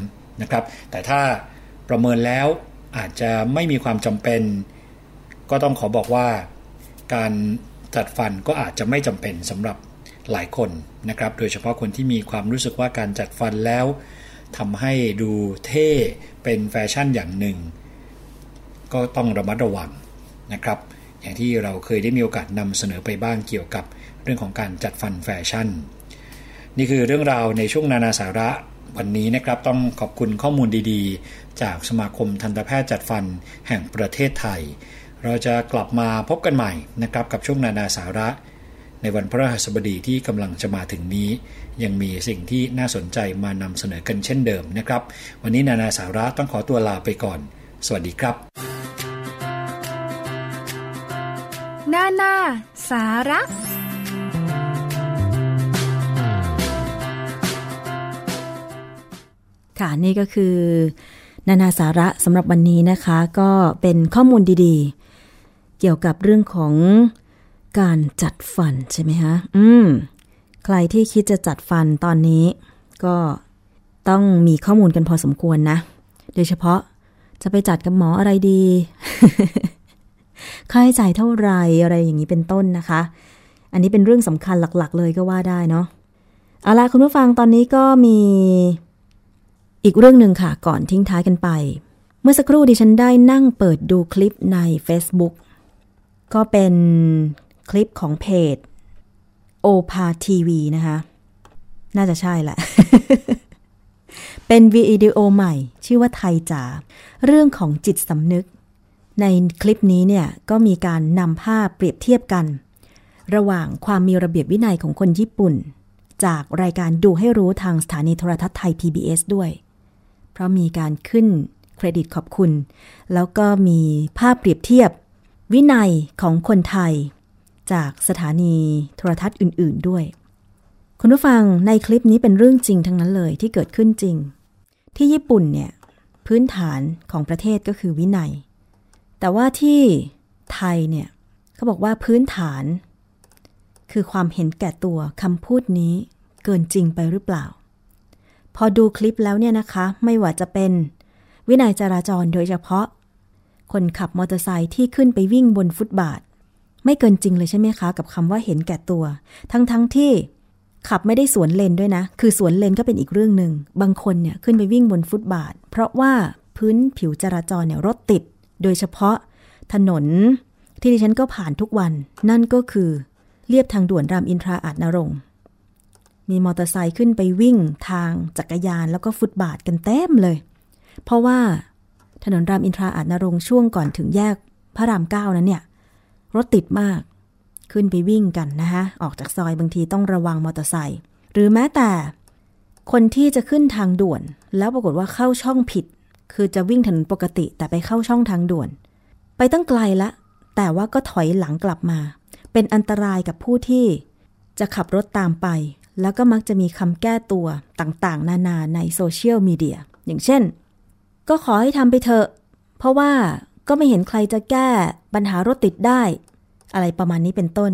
นะครับ แต่ถ้าประเมินแล้วอาจจะไม่มีความจำเป็น ก็ต้องขอบอกว่า การจัดฟันก็อาจจะไม่จำเป็นสำหรับหลายคนนะครับ โดยเฉพาะคนที่มีความรู้สึกว่าการจัดฟันแล้วทำให้ดูเท่เป็นแฟชั่นอย่างหนึ่ง ก็ต้องระมัดระวังนะครับ อย่างที่เราเคยได้มีโอกาสนำเสนอไปบ้างเกี่ยวกับเรื่องของการจัดฟันแฟชั่น นี่คือเรื่องราวในช่วงนานาสาระวันนี้นะครับต้องขอบคุณข้อมูลดีๆ จากสมาคมทันตแพทย์จัดฟันแห่งประเทศไทย เราจะกลับมาพบกันใหม่นะครับกับช่วงนานาสาระ ในวันพระหัสบดีที่กำลังจะมาถึงนี้ ยังมีสิ่งที่น่าสนใจมานำเสนอกันเช่นเดิมนะครับ วันนี้นานาสาระต้องขอตัวลาไปก่อน สวัสดีครับ หน้าหน้า สาระ ค่ะนี่ก็คือ นานาสาระสำหรับวันนี้นะคะ ก็เป็นข้อมูลดีๆ เกี่ยวกับเรื่องของการจัดฟันใช่ไหมคะอืม ใครที่คิดจะจัดฟันตอนนี้ ก็ต้องมีข้อมูลกันพอสมควรนะ โดยเฉพาะจะไปจัดกับหมออะไรดี ค่าใช้จ่ายเท่าไรอะไรอย่างนี้เป็นต้นนะคะ อันนี้เป็นเรื่องสำคัญหลักๆ เลยก็ว่าได้เนาะเอาละคุณผู้ฟังตอนนี้ก็มีอีกเรื่องหนึ่งค่ะ ก่อนทิ้งท้ายกันไป เมื่อสักครู่ดิฉันได้นั่งเปิดดูคลิปใน Facebook ก็เป็นคลิปของเพจโอพาทีวีนะคะ น่าจะใช่แหละ เป็นวิดีโอใหม่ ชื่อว่าไทยจ๋าเรื่องของจิตสำนึก ในคลิปนี้เนี่ยก็มีการนำภาพเปรียบเทียบกัน ระหว่างความมีระเบียบวินัยของคนญี่ปุ่น จากรายการดูให้รู้ทางสถานีโทรทัศน์ไทย PBS ด้วย เพราะมีการขึ้นเครดิตขอบคุณ แล้วก็มีภาพเปรียบเทียบ วินัยของคนไทย จากสถานีโทรทัศน์อื่น ๆด้วย คุณผู้ฟังในคลิปนี้เป็นเรื่องจริงทั้งนั้นเลยที่เกิดขึ้นจริง ที่ญี่ปุ่นเนี่ยพื้นฐานของประเทศก็คือวินัย แต่ว่าที่ไทยเนี่ยเขาบอกว่าพื้นฐาน คือความเห็นแก่ตัวคำพูดนี้เกินจริงไปหรือเปล่า พอดูคลิปแล้วเนี่ยนะคะ ไม่ว่าจะเป็นวินัยจราจรโดยเฉพาะ คนขับมอเตอร์ไซค์ที่ขึ้นไปวิ่งบนฟุตบาท ไม่เกินจริงเลยใช่ไหมคะ กับคำว่าเห็นแก่ตัว ทั้งๆทที่ขับไม่ได้สวนเลนด้วยนะ คือสวนเลนก็เป็นอีกเรื่องหนึ่ง บางคนเนี่ยขึ้นไปวิ่งบนฟุตบาท เพราะว่าพื้นผิวจราจรเนี่ยรถติด โดยเฉพาะถนนที่ดิฉันก็ผ่านทุกวัน นั่นก็คือเรียบทางด่วนรามอินทราอาจนรงมีมอเตอร์ไซค์ขึ้นไปวิ่งทางจักรยานแล้วก็ฟุตบาทกันเต็มเลย เพราะว่าถนนรามอินทราอาจนรงช่วงก่อนถึงแยกพระรามเก้านั้นเนี่ย รถติดมากขึ้นไปวิ่งกันนะคะออกจากซอยบางทีต้องระวังมอเตอร์ไซค์หรือแม้แต่ คนที่จะขึ้นทางด่วน แล้วปรากฏว่าเข้าช่องผิด คือจะวิ่งถนนปกติแต่ไปเข้าช่องทางด่วน ไปตั้งไกลละ แต่ว่าก็ถอยหลังกลับมา เป็นอันตรายกับผู้ที่ จะขับรถตามไป แล้วก็มักจะมีคำแก้ตัวต่างๆ นานาในโซเชียลมีเดีย อย่างเช่น ก็ขอให้ทำไปเถอะ เพราะว่าก็ไม่เห็นใครจะแก้ปัญหารถติดได้ อะไรประมาณนี้เป็นต้น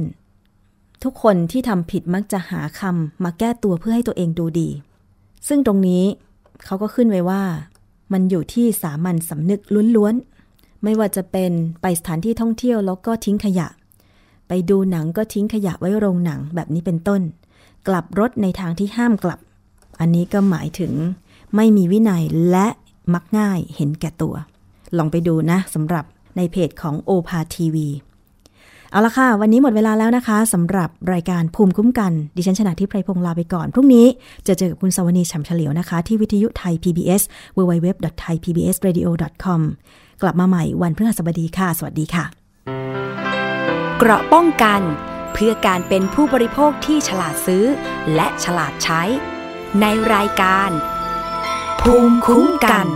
ทุกคนที่ทำผิดมักจะหาคำมาแก้ตัวเพื่อให้ตัวเองดูดี ซึ่งตรงนี้เขาก็ขึ้นไว้ว่า มันอยู่ที่สามัญสำนึกล้วนๆ ไม่ว่าจะเป็นไปสถานที่ท่องเที่ยวแล้วก็ทิ้งขยะ ไปดูหนังก็ทิ้งขยะไว้โรงหนังแบบนี้เป็นต้น กลับรถในทางที่ห้ามกลับ อันนี้ก็หมายถึงไม่มีวินัยและมักง่ายเห็นแก่ตัว ลองไปดูนะสำหรับในเพจของโอภาทีวี เอาละค่ะ วันนี้หมดเวลาแล้วนะคะสำหรับรายการภูมิคุ้มกัน ดิฉันชนะทิพไพรพงศ์ลาไปก่อน พรุ่งนี้จะเจอกับคุณสวนีฉ่ำเฉลียวนะคะ ที่วิทยุไทย PBS www.thaipbsradio.com กลับมาใหม่วันพฤหัสบดีค่ะ สวัสดีค่ะ เกราะป้องกัน เพื่อการเป็นผู้บริโภคที่ฉลาดซื้อ และฉลาดใช้ ในรายการ ภูมิคุ้มกัน